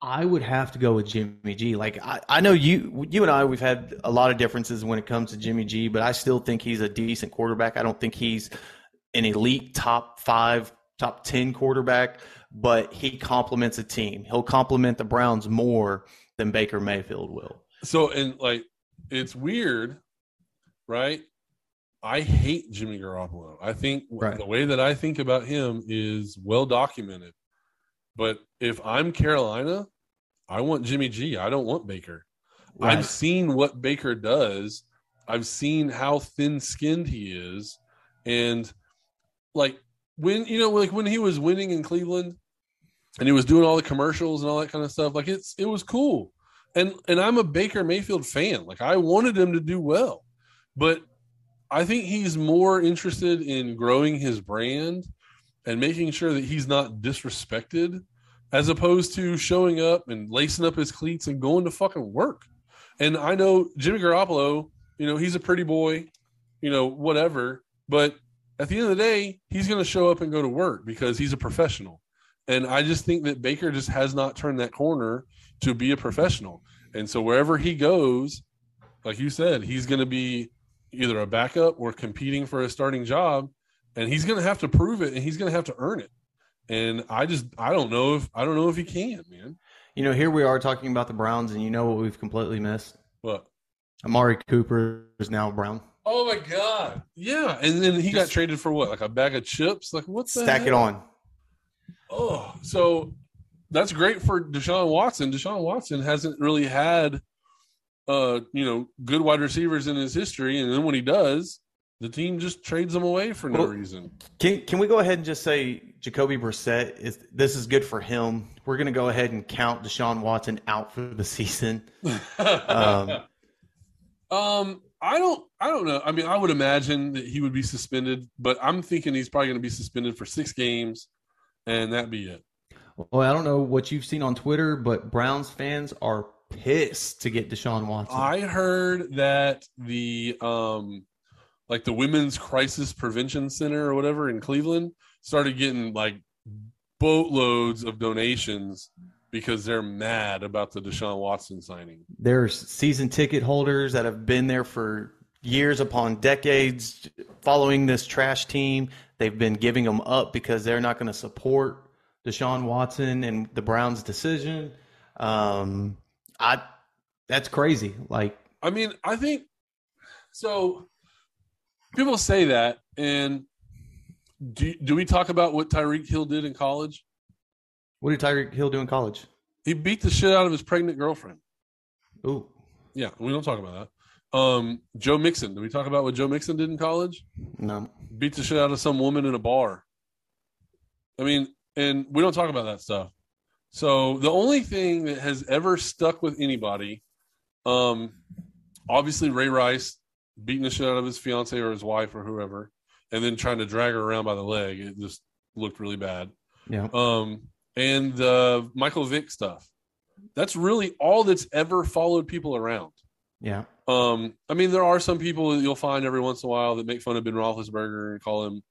I would have to go with Jimmy G. Like I, I know you, you and I, we've had a lot of differences when it comes to Jimmy G, but I still think he's a decent quarterback. I don't think he's an elite top five, top ten quarterback, but he complements a team. He'll complement the Browns more than Baker Mayfield will.
So and like it's weird, right? I hate Jimmy Garoppolo. I think
Right.
the way that I think about him is well documented. But if I'm Carolina, I want Jimmy G. I don't want Baker.
Right.
I've seen what Baker does. I've seen how thin-skinned he is, and like when you know, like when he was winning in Cleveland, and he was doing all the commercials and all that kind of stuff. Like it's it was cool, and and I'm a Baker Mayfield fan. Like I wanted him to do well, but I think he's more interested in growing his brand and making sure that he's not disrespected as opposed to showing up and lacing up his cleats and going to fucking work. And I know Jimmy Garoppolo, you know, he's a pretty boy, you know, whatever, but at the end of the day, he's going to show up and go to work because he's a professional. And I just think that Baker just has not turned that corner to be a professional. And so wherever he goes, like you said, he's going to be either a backup or competing for a starting job and he's going to have to prove it and he's going to have to earn it. And I just I don't know if I don't know if he can, man.
You know, here we are talking about the Browns, and you know what we've completely missed?
But
Amari Cooper is now Brown.
oh my god, yeah. And then he got traded for what, like a bag of chips? Like what the
Stack it on.
Oh, so that's great for Deshaun Watson. Deshaun Watson hasn't really had, uh, you know, good wide receivers in his history, and then when he does, the team just trades them away for no
Well-
reason.
Can can we go ahead and just say Jacoby Brissett is this is good for him? We're going to go ahead and count Deshaun Watson out for the season.
um,
Um,
I don't, I don't know. I mean, I would imagine that he would be suspended, but I'm thinking he's probably going to be suspended for six games, and that be it.
Well, I don't know what you've seen on Twitter, but Browns fans are pissed to get Deshaun Watson.
I heard that the um like the Women's Crisis Prevention Center or whatever in Cleveland started getting like boatloads of donations because they're mad about the Deshaun Watson signing.
There's season ticket holders that have been there for years upon decades following this trash team. They've been giving them up because they're not going to support Deshaun Watson and the Browns' decision. Um, I that's crazy. Like,
I mean, I think so. People say that, and do do we talk about what Tyreek Hill did in college?
what did Tyreek Hill do in college?
He beat the shit out of his pregnant girlfriend.
Ooh,
Yeah, we don't talk about that. Um, Joe Mixon. Did we talk about what Joe Mixon did in college?
no.
Beat the shit out of some woman in a bar. I mean, and we don't talk about that stuff. So the only thing that has ever stuck with anybody, um, obviously Ray Rice beating the shit out of his fiance or his wife or whoever, and then trying to drag her around by the leg. It just looked really bad.
Yeah.
Um, and the Michael Vick stuff. That's really all that's ever followed people around.
Yeah.
Um, I mean, there are some people that you'll find every once in a while that make fun of Ben Roethlisberger and call him,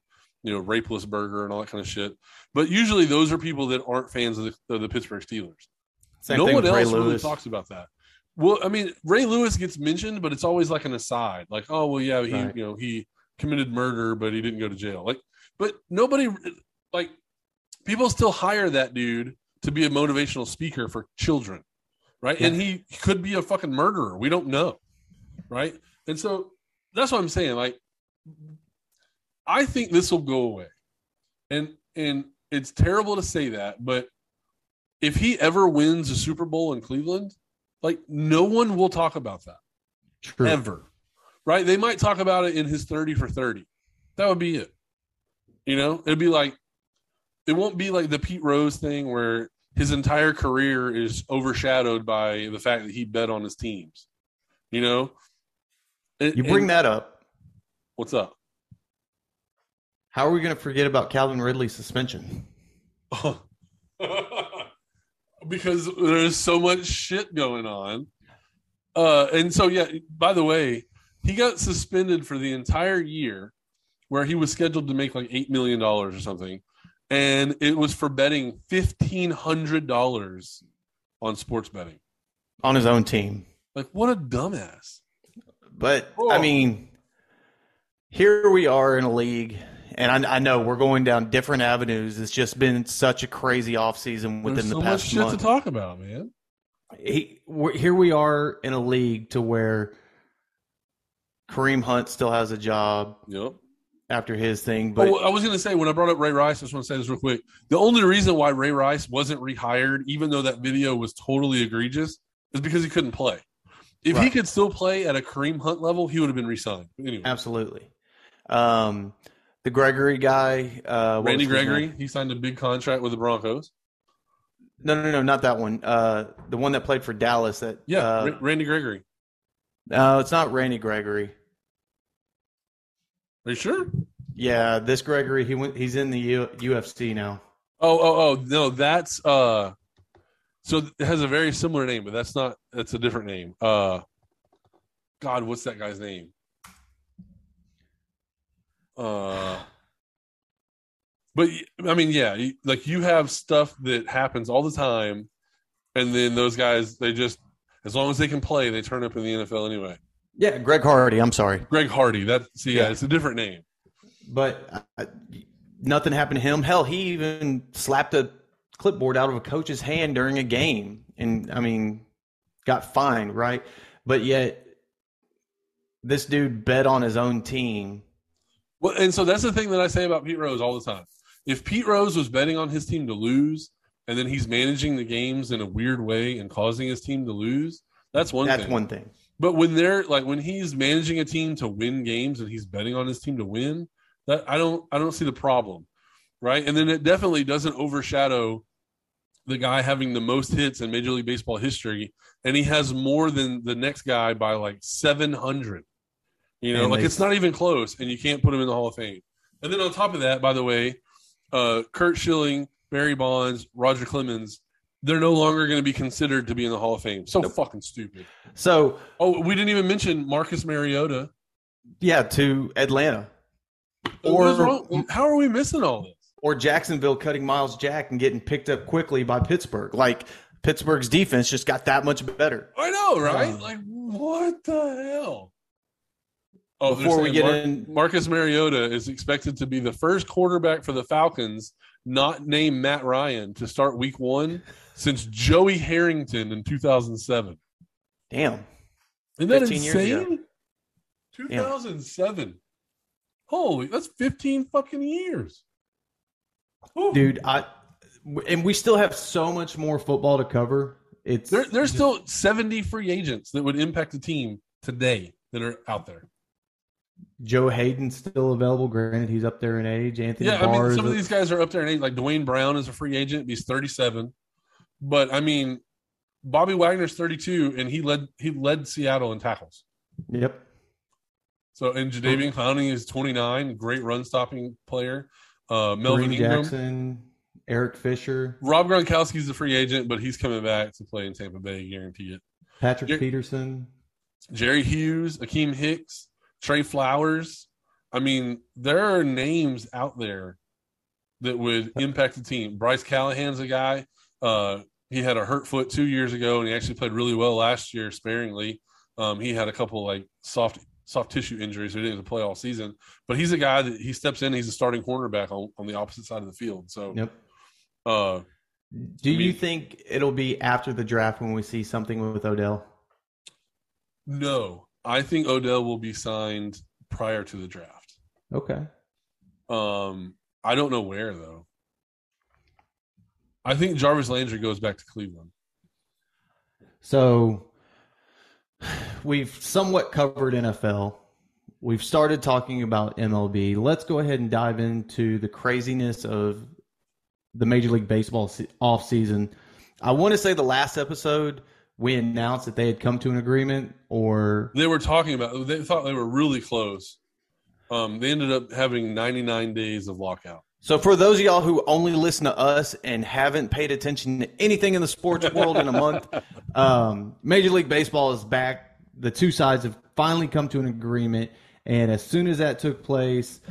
you know, rapeless burger and all that kind of shit. But usually, those are people that aren't fans of the, of the Pittsburgh Steelers.
Same
no
thing
one else really
Lewis.
talks about that. Well, I mean, Ray Lewis gets mentioned, but it's always like an aside, like, oh, well, yeah, he,
Right.
you know, he committed murder, but he didn't go to jail. Like, but nobody, like, people still hire that dude to be a motivational speaker for children, right? And he could be a fucking murderer. We don't know, right? And so that's what I'm saying. Like, I think this will go away, and and it's terrible to say that, but if he ever wins a Super Bowl in Cleveland, like no one will talk about that
True.
ever, right? They might talk about it in his 30 for 30. That would be it. You know, it'd be like, it won't be like the Pete Rose thing where his entire career is overshadowed by the fact that he bet on his teams. You know,
You bring that up.
What's up?
How are we going to forget about Calvin Ridley's suspension?
because there's so much shit going on. Uh, and so, yeah, by the way, he got suspended for the entire year where he was scheduled to make like $8 million or something. And it was for betting $1,500 on sports betting.
on his own team.
Like, what a dumbass.
But
Oh.
I mean, here we are in a league, and I, I know we're going down different avenues. It's just been such a crazy offseason within
There's
the
so much
past
shit
month.
to talk about, man.
He, here we are in a league to where Kareem Hunt still has a job
Yep.
after his thing, but
oh, I was going to say when I brought up Ray Rice, I just want to say this real quick. The only reason why Ray Rice wasn't rehired, even though that video was totally egregious, is because he couldn't play. If he could still play at a Kareem Hunt level, he would have been re-signed. Anyway,
absolutely. Um, the Gregory guy, uh,
Randy Gregory, he signed a big contract with the Broncos.
No, no, no, not that one. Uh, the one that played for Dallas. That
Yeah,
uh,
Ra- Randy Gregory.
no, it's not Randy Gregory.
Are you sure?
Yeah, this Gregory, he went. He's in the U, UFC now.
Oh, oh, oh, no, that's uh. So it has a very similar name, but that's not. That's a different name. Uh, God, what's that guy's name? Uh, but I mean, yeah, like you have stuff that happens all the time, and then those guys, they just as long as they can play, they turn up in the NFL anyway.
Yeah, Greg Hardy. I'm sorry,
Greg Hardy, That's yeah,
Yeah.
it's a different name.
but uh, nothing happened to him. Hell, he even slapped a clipboard out of a coach's hand during a game, and I mean, got fined, right? But yet, this dude bet on his own team.
Well, and so that's the thing that I say about Pete Rose all the time. If Pete Rose was betting on his team to lose, and then he's managing the games in a weird way and causing his team to lose, that's one
That's
thing.
one thing.
But when they're like when he's managing a team to win games and he's betting on his team to win, that I don't I don't see the problem. Right? And then it definitely doesn't overshadow the guy having the most hits in Major League Baseball history and he has more than the next guy by like 700. You know,
And
like
they-
it's not even close and you can't put him in the Hall of Fame. And then on top of that, by the way, uh Curt Schilling, Barry Bonds, Roger Clemens, they're no longer going to be considered to be in the Hall of Fame. So fucking stupid.
So
Oh, we didn't even mention Marcus Mariota.
yeah, to Atlanta Or-
How are we missing all this?
or Jacksonville cutting Myles Jack and getting picked up quickly by Pittsburgh. Like Pittsburgh's defense just got that much better.
I know, right?
Uh.
like, what the hell? Oh,
before we get
Mar-
in,
Marcus Mariota is expected to be the first quarterback for the Falcons, not named Matt Ryan, to start Week One since Joey Harrington in 2007.
damn,
Isn't that
15 years ago.
insane? 2007. Holy, that's 15 fucking years.
Dude, I and we still have so much more football to cover. It's
There, there's still 70 free agents that would impact the team today that are out there.
Joe Haden's still available. Granted, he's up there in age. Anthony
Yeah, I mean, some of these guys are up there in age. Like Duane Brown is a free agent; he's 37. But I mean, Bobby Wagner's 32, and he led he led Seattle in tackles.
Yep.
So, and Jadeveon Clowney is 29, great run stopping player. Uh, Melvin
Kareem
Ingram,
Jackson, Eric Fisher,
Rob Gronkowski's a free agent, but he's coming back to play in Tampa Bay, guarantee it.
Patrick
Jer-
Peterson.
Jerry Hughes, Akiem Hicks, Trey Flowers. I mean, there are names out there that would impact the team. Bryce Callahan's a guy. Uh, he had a hurt foot two years ago, and he actually played really well last year, sparingly. Um, he had a couple like soft soft tissue injuries, so he didn't play all season. But he's a guy that he steps in. He's a starting cornerback on, on the opposite side of the field. So,
Yep.
uh,
Do
I
you think it'll be after the draft when we see something with Odell?
no, I think Odell will be signed prior to the draft.
Okay.
Um, I don't know where though. I think Jarvis Landry goes back to Cleveland.
So we've somewhat covered NFL. We've started talking about MLB. Let's go ahead and dive into the craziness of the Major League Baseball se- off season. I want to say the last episode we announced that they had come to an agreement, or
They were talking about. They thought they were really close. Um, they ended up having 99 days of lockout.
So for those of y'all who only listen to us and haven't paid attention to anything in the sports world in a month, um, Major League Baseball is back. The two sides have finally come to an agreement, and as soon as that took place,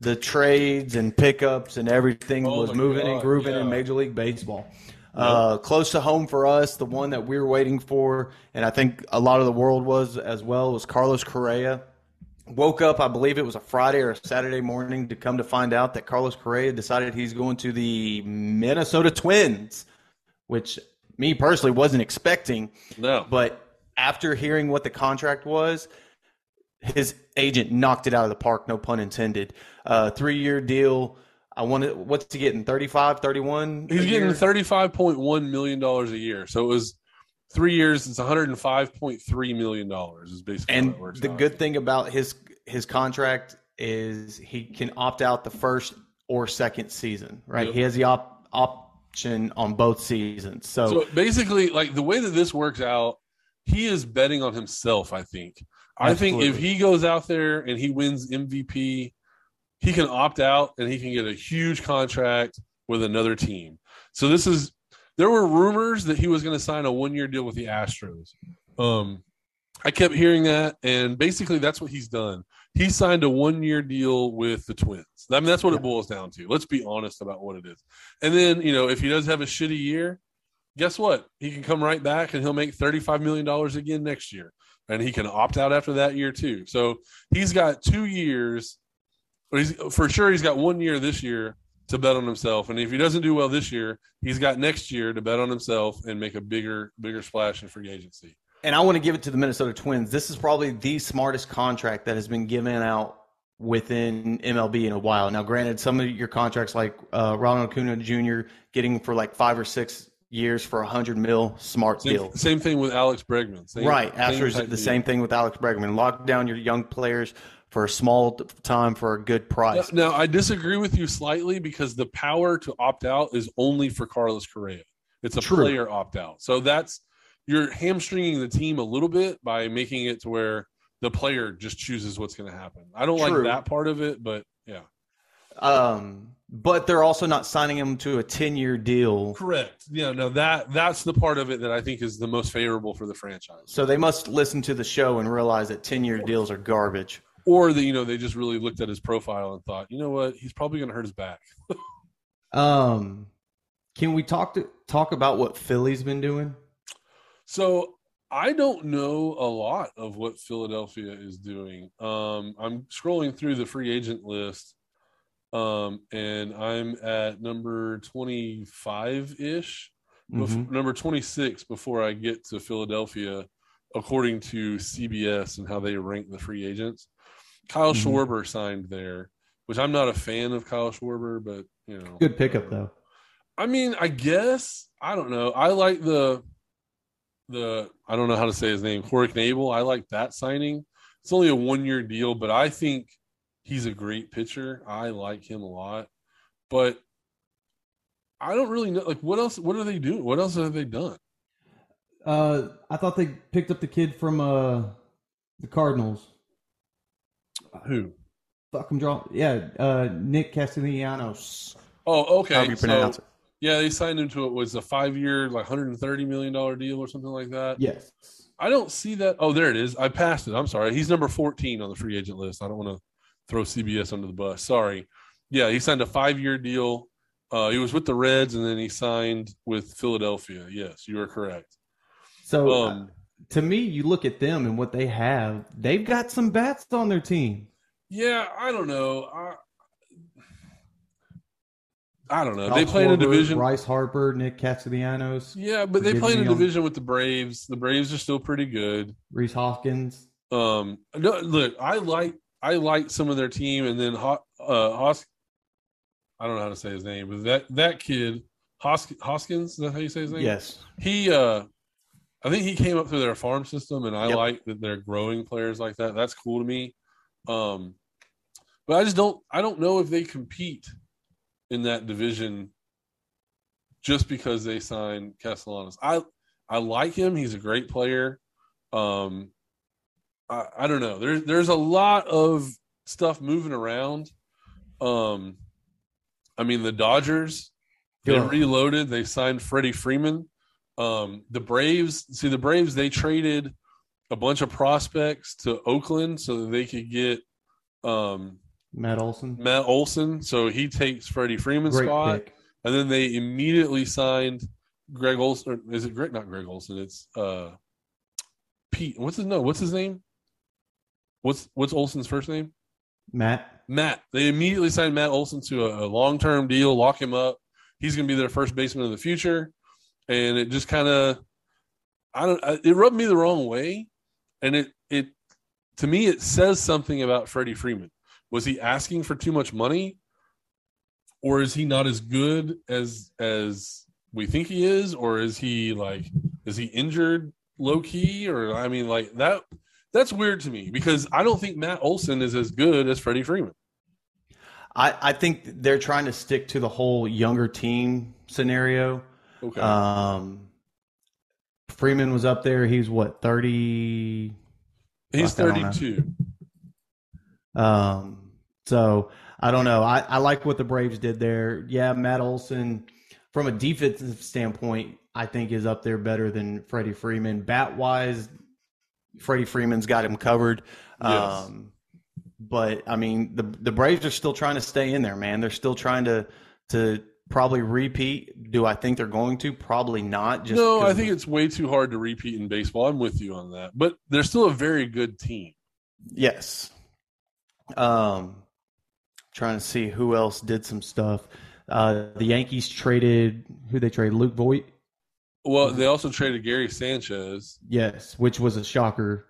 the trades and pickups and everything
Oh
was moving and grooving
yeah.
in Major League Baseball. Uh, close to home for us, the one that we were waiting for, and I think a lot of the world was as well, was Carlos Correa woke up, I believe it was a Friday or a Saturday morning, to come to find out that Carlos Correa decided he's going to the Minnesota Twins, which me personally wasn't expecting.
No,
But after hearing what the contract was, his agent knocked it out of the park, no pun intended. Uh, three year deal. I wanted, what's he getting? 35, 31?
he's getting 35.1 million dollars a year. So it was three years. It's 105.3 million dollars. Is basically
And
how it works
the
out.
good thing about his his contract is he can opt out the first or second season, right?
Yep.
He has the op- option on both seasons. So,
So basically, like the way that this works out, he is betting on himself. I think. I think if he goes out there and he wins MVP, he can opt out and he can get a huge contract with another team. So this is. There were rumors that he was going to sign a one-year deal with the Astros. Um, I kept hearing that, and basically that's what he's done. He signed a one-year deal with the Twins. I mean, that's what it boils down to. Let's be honest about what it is. And then, you know, if he does have a shitty year, guess what? He can come right back and he'll make $35 million again next year. And he can opt out after that year too. So he's got two years, or he's for sure he's got one year this year to bet on himself. And if he doesn't do well this year, he's got next year to bet on himself and make a bigger, bigger splash in free agency.
and I want to give it to the Minnesota Twins. This is probably the smartest contract that has been given out within MLB in a while. Now, granted, some of your contracts, like uh, Ronald Acuna Jr., getting for like five or six years for a hundred mil, smart
Same,
deal.
same thing with Alex Bregman. Same,
Right.
type
the
deal.
same thing with Alex Bregman. Lock down your young players for a small time for a good price.
Now, I disagree with you slightly because the power to opt out is only for Carlos Correa. It's a
True.
player opt out. So that's you're hamstringing the team a little bit by making it to where the player just chooses what's going to happen. I don't
True.
like that part of it, but yeah.
Um, but they're also not signing him to a ten-year deal,
Correct. Yeah, no that that's the part of it that I think is the most favorable for the franchise.
so they must listen to the show and realize that ten-year deals are garbage.
Or that you know they just really looked at his profile and thought, "You know what? He's probably going to hurt his back."
Um, can we talk to talk about what Philly's been doing?
So I don't know a lot of what Philadelphia is doing. Um, I'm scrolling through the free agent list, um, and I'm at number 25 ish,
Mhm.
number 26 before I get to Philadelphia, according to CBS and how they rank the free agents. Kyle
Mhm.
Schwarber signed there, which I'm not a fan of Kyle Schwarber, but you know,
Good pickup though.
I mean, I guess I don't know. I like the the I don't know how to say his name, Corey Knebel. I like that signing. It's only a one year deal, but I think he's a great pitcher. I like him a lot, but I don't really know. Like, what else? What are they doing? What else have they done?
Uh, I thought they picked up the kid from uh the Cardinals.
Who?
Fuck, I'm drawing. Yeah, uh, Nick Castellanos.
Oh, okay.
However you
So,
pronounce it.
yeah, they signed him to it was a five year, like 130 million dollar deal or something like that.
Yes.
I don't see that. Oh, there it is. I passed it. I'm sorry. He's number 14 on the free agent list. I don't want to throw CBS under the bus. Sorry. Yeah, he signed a five year deal. Uh, he was with the Reds and then he signed with Philadelphia. Yes, you are correct.
So uh,
Um,
to me, you look at them and what they have. They've got some bats on their team.
yeah, I don't know. I, I don't know. They play in a division.
Bryce Harper, Nick Castellanos,
Yeah, but they play in a
on-
division with the Braves. The Braves are still pretty good.
Rhys Hoskins.
Um, no, look, I like I like some of their team, and then Ho- uh, Hos- I don't know how to say his name, but that that kid Hos- Hoskins, is that how you say his name?
Yes.
He, uh, I think he came up through their farm system, and I
Yep.
like that they're growing players like that. That's cool to me. Um, but I just don't I don't know if they compete in that division just because they signed Castellanos. I I like him. He's a great player. Um, I, I don't know. There's there's a lot of stuff moving around. Um, I mean the Dodgers they
Yeah.
reloaded. They signed Freddie Freeman. Um, the Braves see the Braves they traded a bunch of prospects to Oakland so that they could get um,
Matt Olson.
Matt Olson. So he takes Freddie Freeman's
Great
spot.
pick.
And then they immediately signed Greg Olson. Is it Greg? Not Greg Olson. It's uh, Pete. What's his no? What's his name? What's What's Olson's first name?
Matt.
Matt. They immediately signed Matt Olson to a, a long term deal, lock him up. He's going to be their first baseman of the future, and it just kind of, I don't. I- It rubbed me the wrong way, and it it to me it says something about Freddie Freeman. Was he asking for too much money, or is he not as good as as we think he is, or is he like is he injured low key, or I mean like that. That's weird to me because I don't think Matt Olson is as good as Freddie Freeman.
I, I think they're trying to stick to the whole younger team scenario.
Okay.
Um,
Freeman was up there. He was what thirty.
He's
fuck, I don't know.
32.
Um, so I don't know. I, I like what the Braves did there. Yeah, Matt Olson, from a defensive standpoint, I think is up there better than Freddie Freeman. Bat wise,
Freddie Freeman's got him covered.
Yes.
Um, but I mean, the the Braves are still trying to stay in there, man. They're still trying to to probably repeat. Do I think they're going to? Probably not. Just
No, I think it's way too hard to repeat in baseball. I'm with you on that. But they're still a very good team.
yes. Um, trying to see who else did some stuff.
uh, the Yankees traded who they traded Luke Voit.
Well, they also traded Gary Sanchez.
Yes, which was a shocker.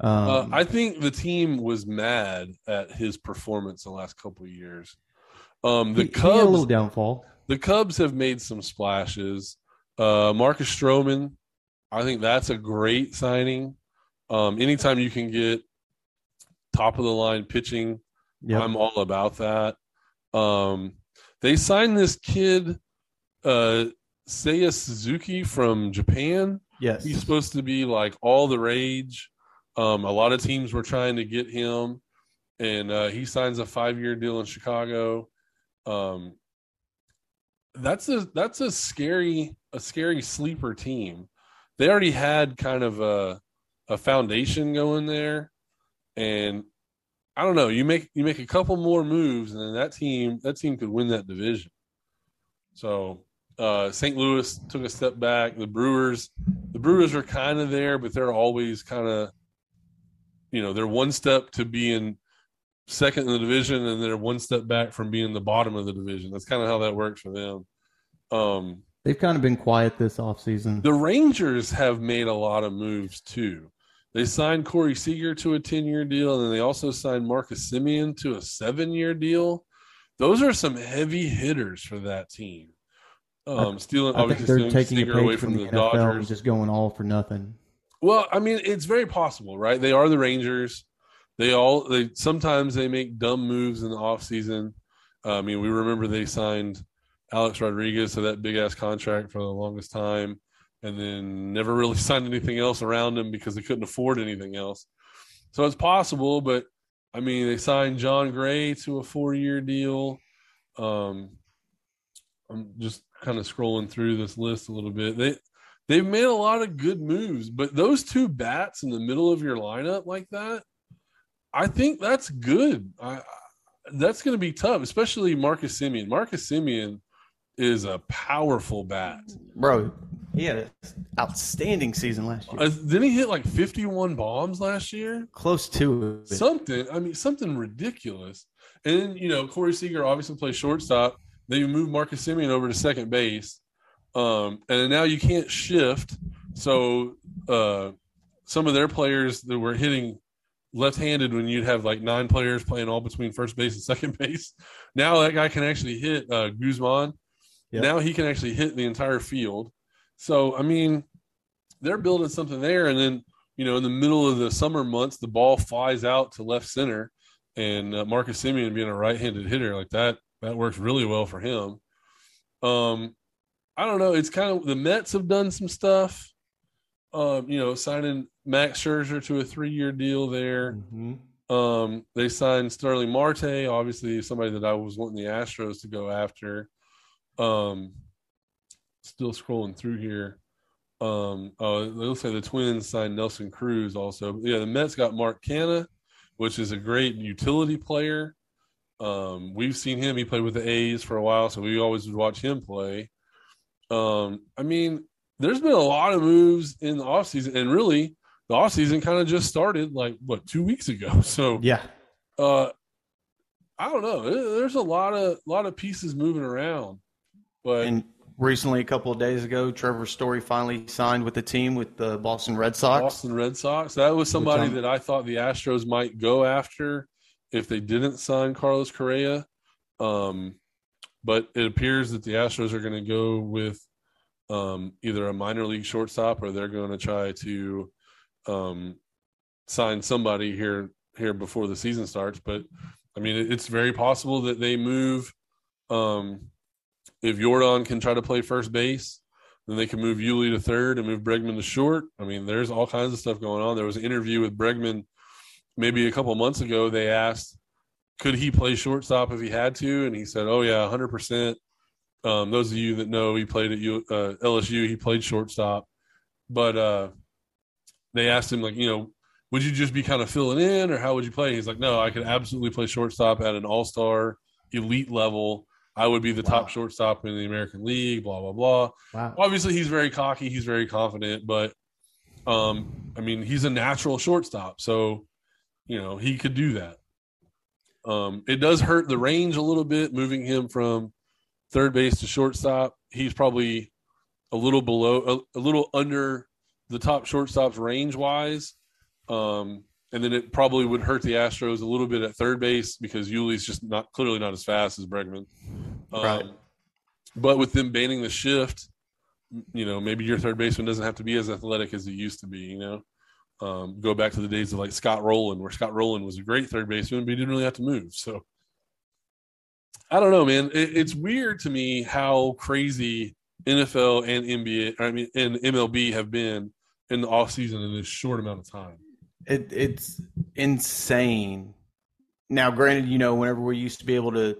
Um,
Uh, I think the team was mad at his performance the last couple of years. Um, the
he, he a little
Cubs,
downfall.
the Cubs have made some splashes. Uh, Marcus Stroman, I think that's a great signing. Um, anytime you can get top of the line pitching,
Yep.
I'm all about that. Um, they signed this kid, uh, Seiya Suzuki from Japan.
yes.
He's supposed to be like all the rage. Um, a lot of teams were trying to get him, and uh, he signs a five-year deal in Chicago. Um, that's a that's a scary a scary sleeper team. They already had kind of a a foundation going there, and I don't know. You make you make a couple more moves, and then that team that team could win that division. So Uh, St. Louis took a step back. The Brewers, the Brewers are kind of there, but they're always kind of, you know, they're one step to being second in the division, and they're one step back from being the bottom of the division. That's kind of how that works for them. Um,
They've kind of been quiet this offseason.
the Rangers have made a lot of moves too. They signed Corey Seager to a 10 year deal, and then they also signed Marcus Semien to a seven year deal. Those are some heavy hitters for that team. Um, stealing,
I think
obviously,
they're taking a
Seager away
from
from
the,
the
NFL and
Dodgers.
just going all for nothing.
Well, I mean, it's very possible, right? They are the Rangers. They all they sometimes they make dumb moves in the offseason. Uh, I mean, we remember they signed Alex Rodriguez to that big ass contract for the longest time, and then never really signed anything else around him because they couldn't afford anything else. So it's possible, but I mean, they signed Jon Gray to a four year deal. Um, I'm just kind of scrolling through this list a little bit. They they've made a lot of good moves, but those two bats in the middle of your lineup like that, I think that's good. I, that's going to be tough, especially Marcus Semien. Marcus Semien is a powerful bat.
Bro, he had an outstanding season last year.
Uh, didn't he hit like 51 bombs last year?
Close to it.
Something, I mean, something ridiculous. And then, you know, Corey Seager obviously plays shortstop. Then you move Marcus Semien over to second base. Um, and now you can't shift. So uh, some of their players that were hitting left-handed when you'd have like nine players playing all between first base and second base. Now that guy can actually hit uh, Guzman.
Yep.
Now he can actually hit the entire field. So I mean, they're building something there. And then you know, in the middle of the summer months, the ball flies out to left center, and uh, Marcus Semien being a right-handed hitter like that, that works really well for him. Um, I don't know. It's kind of the Mets have done some stuff. Um, you know, signing Max Scherzer to a three-year deal there.
Mhm.
Um, they signed Starling Marte, obviously somebody that I was wanting the Astros to go after. Um, still scrolling through here. Um, oh, it looks like the Twins signed Nelson Cruz also. But yeah, the Mets got Mark Canha, which is a great utility player. Um, we've seen him. He played with the A's for a while, so we always would watch him play. Um, I mean, there's been a lot of moves in the offseason, and really, the offseason kind of just started like what two weeks ago. So
Yeah.
uh, I don't know. There's a lot of lot of pieces moving around, but
And recently, a couple of days ago, Trevor Story finally signed with the team with the Boston Red Sox.
Boston Red Sox. That was somebody that I thought the Astros might go after if they didn't sign Carlos Correa. Um, but it appears that the Astros are going to go with um, either a minor league shortstop or they're going to try to um, sign somebody here here before the season starts. But I mean, it's very possible that they move. Um, if Jordan can try to play first base, then they can move Yuli to third and move Bregman to short. I mean, there's all kinds of stuff going on. There was an interview with Bregman maybe a couple months ago. They asked, could he play shortstop if he had to? And he said, oh, yeah, 100%. Um, those of you that know, he played at U, uh, LSU, he played shortstop. But uh, they asked him, like, you know, would you just be kind of filling in or how would you play? He's like, no, I could absolutely play shortstop at an all star elite level. I would be the
Wow.
top shortstop in the American League, blah, blah, blah
Wow.
obviously he's very cocky he's very confident but um i mean he's a natural shortstop so you know he could do that um it does hurt the range a little bit moving him from third base to shortstop he's probably a little below a, a little under the top shortstops range wise um and then it probably would hurt the Astros a little bit at third base because Yuli's just not clearly not as fast as Bregman. Um,
Right.
But with them banning the shift, you know, maybe your third baseman doesn't have to be as athletic as he used to be. You know, um, go back to the days of like Scott Rolen, where Scott Rolen was a great third baseman, but he didn't really have to move. So I don't know, man. It, it's weird to me how crazy NFL and NBA, I mean, and MLB have been in the off season in this short amount of time.
It, it's insane. Now, granted, you know, whenever we used to be able to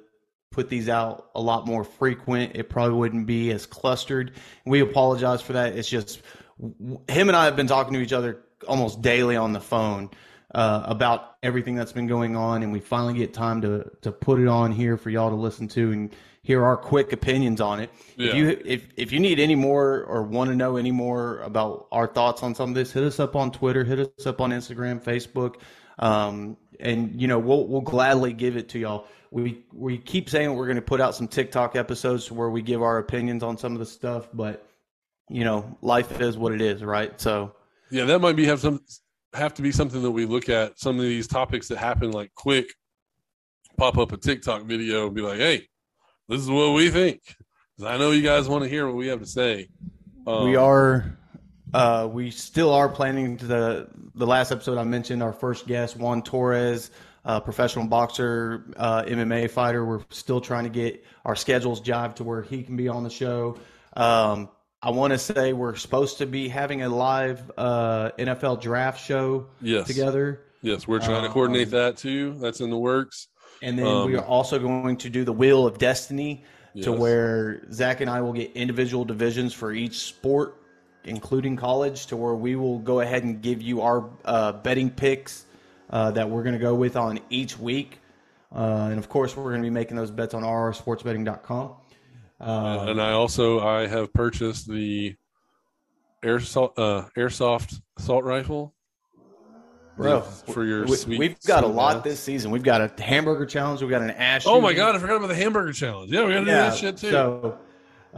put these out a lot more frequent, it probably wouldn't be as clustered. We apologize for that. It's just him and I have been talking to each other almost daily on the phone
uh, about everything that's been going on, and we finally get time to to put it on here for y'all to listen to and hear our quick opinions on it.
Yeah.
If you if if you need any more or want to know any more about our thoughts on some of this, hit us up on Twitter, hit us up on Instagram, Facebook, um, and you know we'll we'll gladly give it to y'all. We we keep saying we're going to put out some TikTok episodes where we give our opinions on some of the stuff, but you know life is what it is, right? So
Yeah, that might be have some have to be something that we look at. Some of these topics that happen like quick, pop up a TikTok video and be like, "Hey, this is what we think." I know you guys want to hear what we have to say. Um,
we are uh, we still are planning to the the last episode I mentioned our first guest Juan Torres, uh, professional boxer, uh, MMA fighter. We're still trying to get our schedules jived to where he can be on the show. Um, I want to say we're supposed to be having a live uh, NFL draft show
Yes.
together.
Yes, we're trying to coordinate that too. That's in the works.
And then
Um,
we are also going to do the Wheel of Destiny to where Zach and I will get individual divisions for each sport, including college, to where we will go ahead and give you our uh, betting picks uh, that we're going to go with on each week. Uh, and of course, we're going to be making those bets on rrsportsbetting.com. Uh,
and I also I have purchased the airsoft uh, airsoft assault rifle.
Bro,
for your
we,
sweet
we've got a lot this season. We've got a hamburger challenge. We've got an ash.
Oh my god, I forgot about the hamburger challenge. Yeah, we got to do that shit too.
So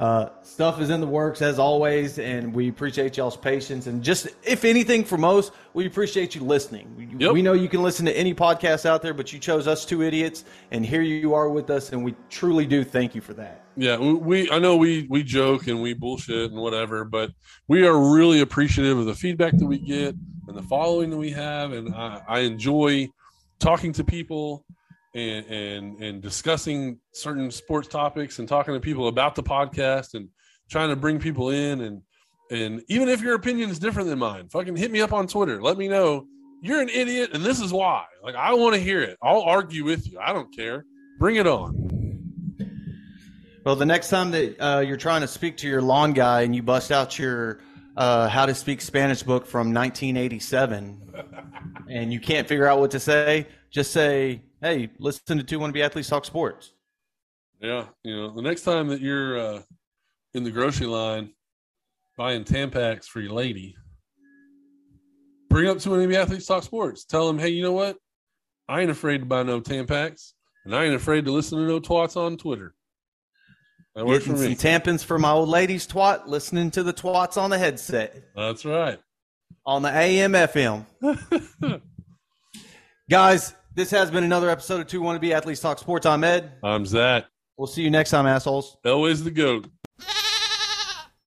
uh, stuff is in the works as always, and we appreciate y'all's patience. And just if anything from us, we appreciate you listening. We,
Yep.
we know you can listen to any podcast out there, but you chose us two idiots, and here you are with us, and we truly do thank you for that.
Yeah, we, we I know we we joke and we bullshit and whatever, but we are really appreciative of the feedback that we get and the following that we have, and I, I enjoy talking to people and and and discussing certain sports topics and talking to people about the podcast and trying to bring people in and and even if your opinion is different than mine, fucking hit me up on Twitter. Let me know you're an idiot and this is why. Like I want to hear it. I'll argue with you. I don't care. Bring it on.
Well, the next time that uh, you're trying to speak to your lawn guy and you bust out your uh, How to Speak Spanish book from 1987 and you can't figure out what to say, just say, hey, listen to Two Wannabe Athletes Talk Sports.
Yeah, you know, the next time that you're uh, in the grocery line buying Tampax for your lady, bring up to any athletes talk sports. Tell them, hey, you know what? I ain't afraid to buy no Tampax, and I ain't afraid to listen to no twats on Twitter. That works for me.
some tampons for my old lady's twat, listening to the twats on the headset
That's right.
on the AM FM. Guys, this has been another episode of Two Wannabe Athletes Talk Sports. I'm Ed.
I'm Zach.
We'll see you next time, assholes.
Always the goat.